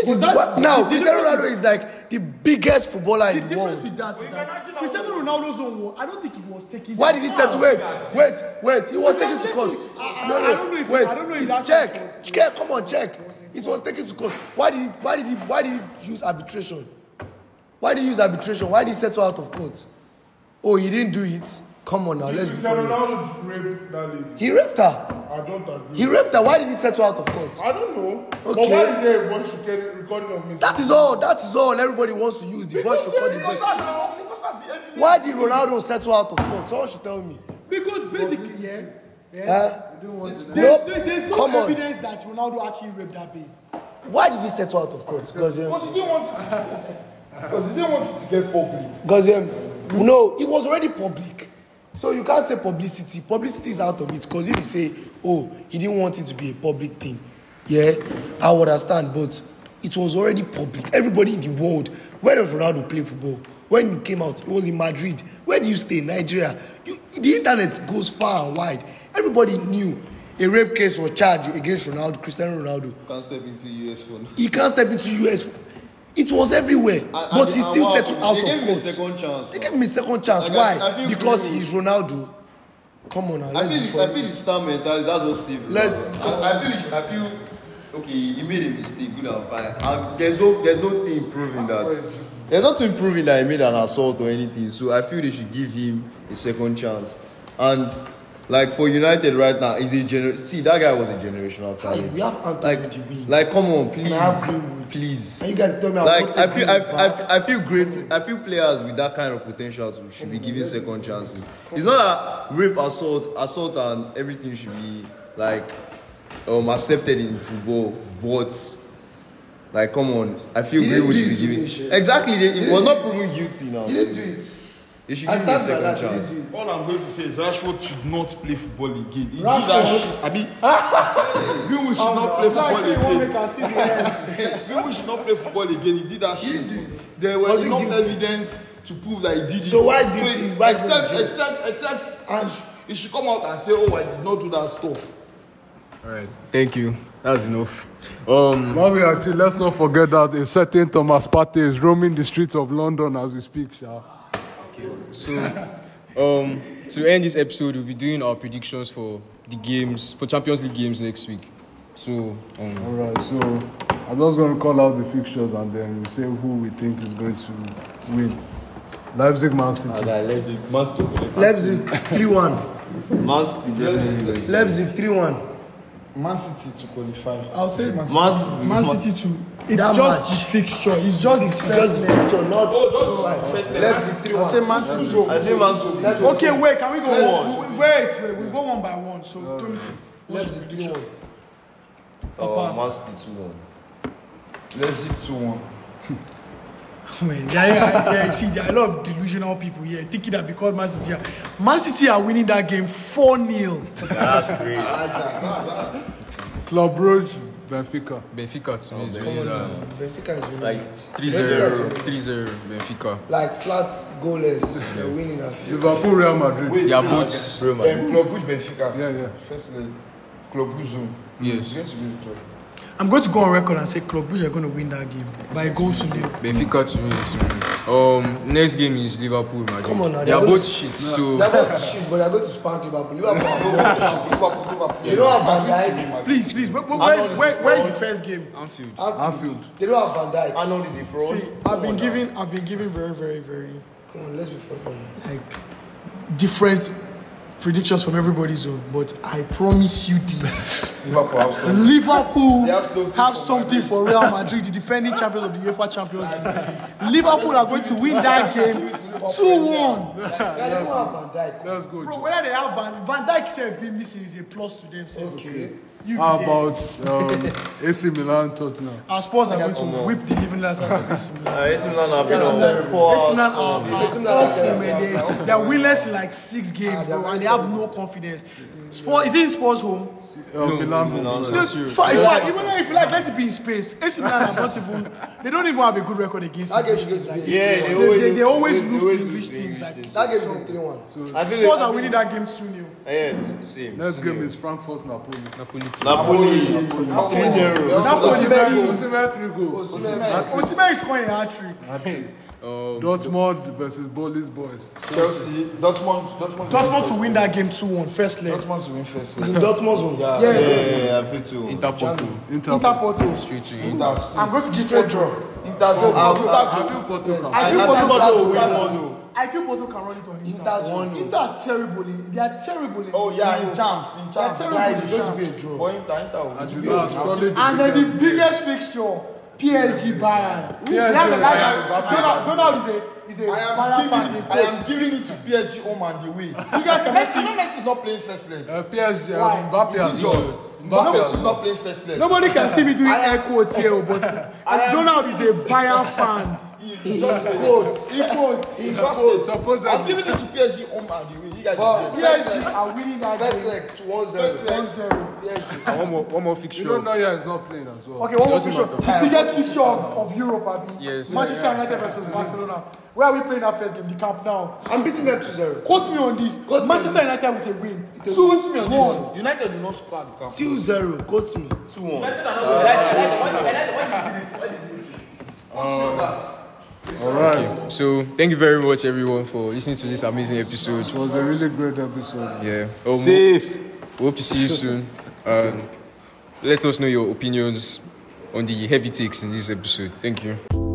This is the, that's- wa- now Cristiano Ronaldo is like the biggest footballer The in the difference world. with that is that Cristiano Ronaldo's own war, I don't think he was taking. Why did he say to wait, wait, wait? He was taken to court. No, I don't know no, if- wait. It's check, check. Come on, check. It was taken to court. Why did he? Why did he? Why did he use arbitration? Why did he use arbitration? Why did he settle out of court? Oh, he didn't do it. Come on now, let's be. Ronaldo raped that lady. He raped her. I don't agree. He raped her. Why did he settle out of court? I don't know. But Okay. why is there a voice recording recording of Mr. That is all. That is all. Everybody wants to use the voice recording. Because But that's because that's the evidence. why did Ronaldo settle out of court? Someone should tell me. Because basically, yeah, yeah. Huh? There's, there's, there's no Come on. evidence that Ronaldo actually raped that babe. Why did he settle out of court? Because Because he didn't want it to, because he didn't want it to get public. Because um, no, it was already public. So you can't say publicity. Publicity is out of it. Because if you say, oh, he didn't want it to be a public thing, yeah, I would understand. But it was already public. Everybody in the world, where does Ronaldo play football? When you came out, it was in Madrid. Where do you stay? Nigeria. You, the internet goes far and wide. Everybody knew a rape case was charged against Ronaldo, Cristiano Ronaldo. Can't step into US for now. He can't step into US. It was everywhere, And- but and- he still settled out happened? They of gave him a court. second chance. They gave him a second chance. Like, Why? I- I feel because Greenwood- he's Ronaldo. Come on now. I let's feel, be I feel the star mentality. That's what saved. Let's- I, I feel. I feel. Okay, he made a mistake. Good and fine. And there's no. There's nothing proving that. There's nothing proving that he made an assault or anything. So I feel they should give him a second chance. And like for United right now, he's a gener. See, that guy was a generational talent. we have Anthony like, Odiwin. like, come on, please, please. And you guys tell me Like I feel, I, feel- I, feel- I feel great. I feel players with that kind of potential to- should be given second chances. It's not that rape, assault, assault, and everything should be like um, accepted in football, but like, come on, I feel He given. me, Shay. Exactly, they, He it was not proven guilty now. He didn't do it. They should I give him a stand by second chance. it. All I'm going to say is Rashford should not play football again. He Rashford? did that shit. I mean, Greenwood should not play football again. *laughs* Greenwood should not play football again. He did that shit. There was Was he enough guilty? evidence to prove that he did it. So why did he- why did he except, jail? except, except, and he should come out and say, "Oh, I did not do that stuff." All right, thank you. That's enough. Um, at it, let's not forget that a certain Thomas Partey is roaming the streets of London as we speak, Sha. So, *laughs* um, to end this episode, we'll be doing our predictions for the games, for Champions League games next week. So, um, Alright, so I'm just going to call out the fixtures and then we say who we think is going to win. Leipzig, Man City. Leipzig, Man City. Leipzig 3 1. Man City definitely going to- Leipzig 3 1. Man City to qualify. I'll say Man Man City. Man City too. It's That just match. the fixture. It's just the Just first. the picture, not Leipzig 3 I'll say 1. Man City. I think Man City. Okay, wait. Can we go? Wait, wait. wait, We go one by one. So let me see. Leipzig 3 1. Oh, Man City 2 1. Leipzig 2 *laughs* 1. Man, yeah, yeah, yeah, see, there are a lot of delusional people here thinking that because Man City are, Man City are winning that game 4 0. That's great. Club Brugge, Benfica. Benfica to me is winning that. Benfica is winning. Like 3-0, 3-0 Benfica. Like flat goalless. They're winning that. *laughs* Liverpool, Real Madrid. They are both, bro, man. Um, Club Brugge, Benfica. Yeah, yeah. First. Club Brugge zone. Yes. It's going to be the club. I'm going to go on record and say Club Brugge are going to win that game by a goal to nil. Benfica to me. Um, next game is Liverpool, Madrid. Come on now, They are they're both good. shit, so They're about shit, but they're going to spank Liverpool. Liverpool are They don't have Van Dijk. Please, please, where, where, where, where is the first game? Anfield. Anfield. They don't have Van Dijk. Arnold is a fraud. See, I've been giving, I've been giving very, very, very Come on, let's be fair. Like different predictions from everybody's zone, but I promise you this: *laughs* Liverpool have some. Liverpool have something have for something for Real Madrid, the defending champions of the UEFA Champions League. Liverpool are going to win that game two-one. They don't have Van Dijk. Let's go. Bro, whether they have Van Van Dijk say being missing is a plus to them. sef. Okay. You How be about um, *laughs* AC Milan, Tottenham? Our Spurs are going to whip the living lights out of AC Milan. *laughs* Uh, AC Milan have been on poor AC Milan are, are AC Milan are awful, man. They, they're winless in like six games, bro, and they have no confidence. Spurs, is it in Spurs home? Uh, Milan. No, in fact, in fact, even if you like, let it be in space. AC Milan are not even, they don't even have a good record against That game English is going teams. to Like, be. Yeah, they, they they, always, they, they always they lose to always English lose teams. to Like, English That game is a 3 1. I feel Spurs like- are winning that game 2 0. Yeah, same. Next game is Frankfurt, Napoli. Napoli to Napoli 3-0. Osimhen Osimhen, three goals. Osimhen is scoring a hat trick. Dortmund versus Bolis boys. Chelsea, Dortmund, Dortmund. Dortmund to win that game 2 1, first leg. Dortmund to win first. In Dortmund's zone. Yeah, Yes. yeah, yeah, I feel too. Inter Porto. Inter. Inter Porto. Straight to Inter. Inter. I'm going to give straight draw. Inter. Inter. I feel Porto can. I feel Porto think can Porto will win one though. I feel Porto can run it on Inter. Inter's one. Inter are terrible. in- They are terrible. in- Oh yeah, in champs, in They are champs. terrible. It's going to be a champs. draw. But Inter, Inter will And And then the biggest fixture, PSG Bayern. They have a guy that Donald, Donald is a is a I am Bayern fan. He's it. I am giving it to PSG home and away. You guys can Messi, Messi. no Messi is not playing first leg. Uh, PSG, uh, Why? Mbappe as is well. yours. Mbappe is not playing first leg. Nobody can see me doing air quotes here, *laughs* but Donald is a Bayern fan. He just Quotes. He quotes. He just Supposedly. I'm giving it to PSG home and away. But PSG are winning that First game. leg to 1-0. 1-0. And one more, one more You fixture. know Neuer is not playing as well. Okay, one more fixture. The biggest fixture of, of Europe, Abi. Yes. Manchester United versus Barcelona. Where are we playing that first game? The Camp Nou. I'm beating them 2-0. Quote me on this. Quote me Manchester on this. United with a win. Two- Two, one. United do not score at the camp. 2-0. Quote me. 2-1. All right. So thank you very much, everyone, for listening to this amazing episode. It was a really great episode. Yeah. Um, Safe. Hope to see you soon. Um, let us know your opinions on the heavy takes in this episode. Thank you.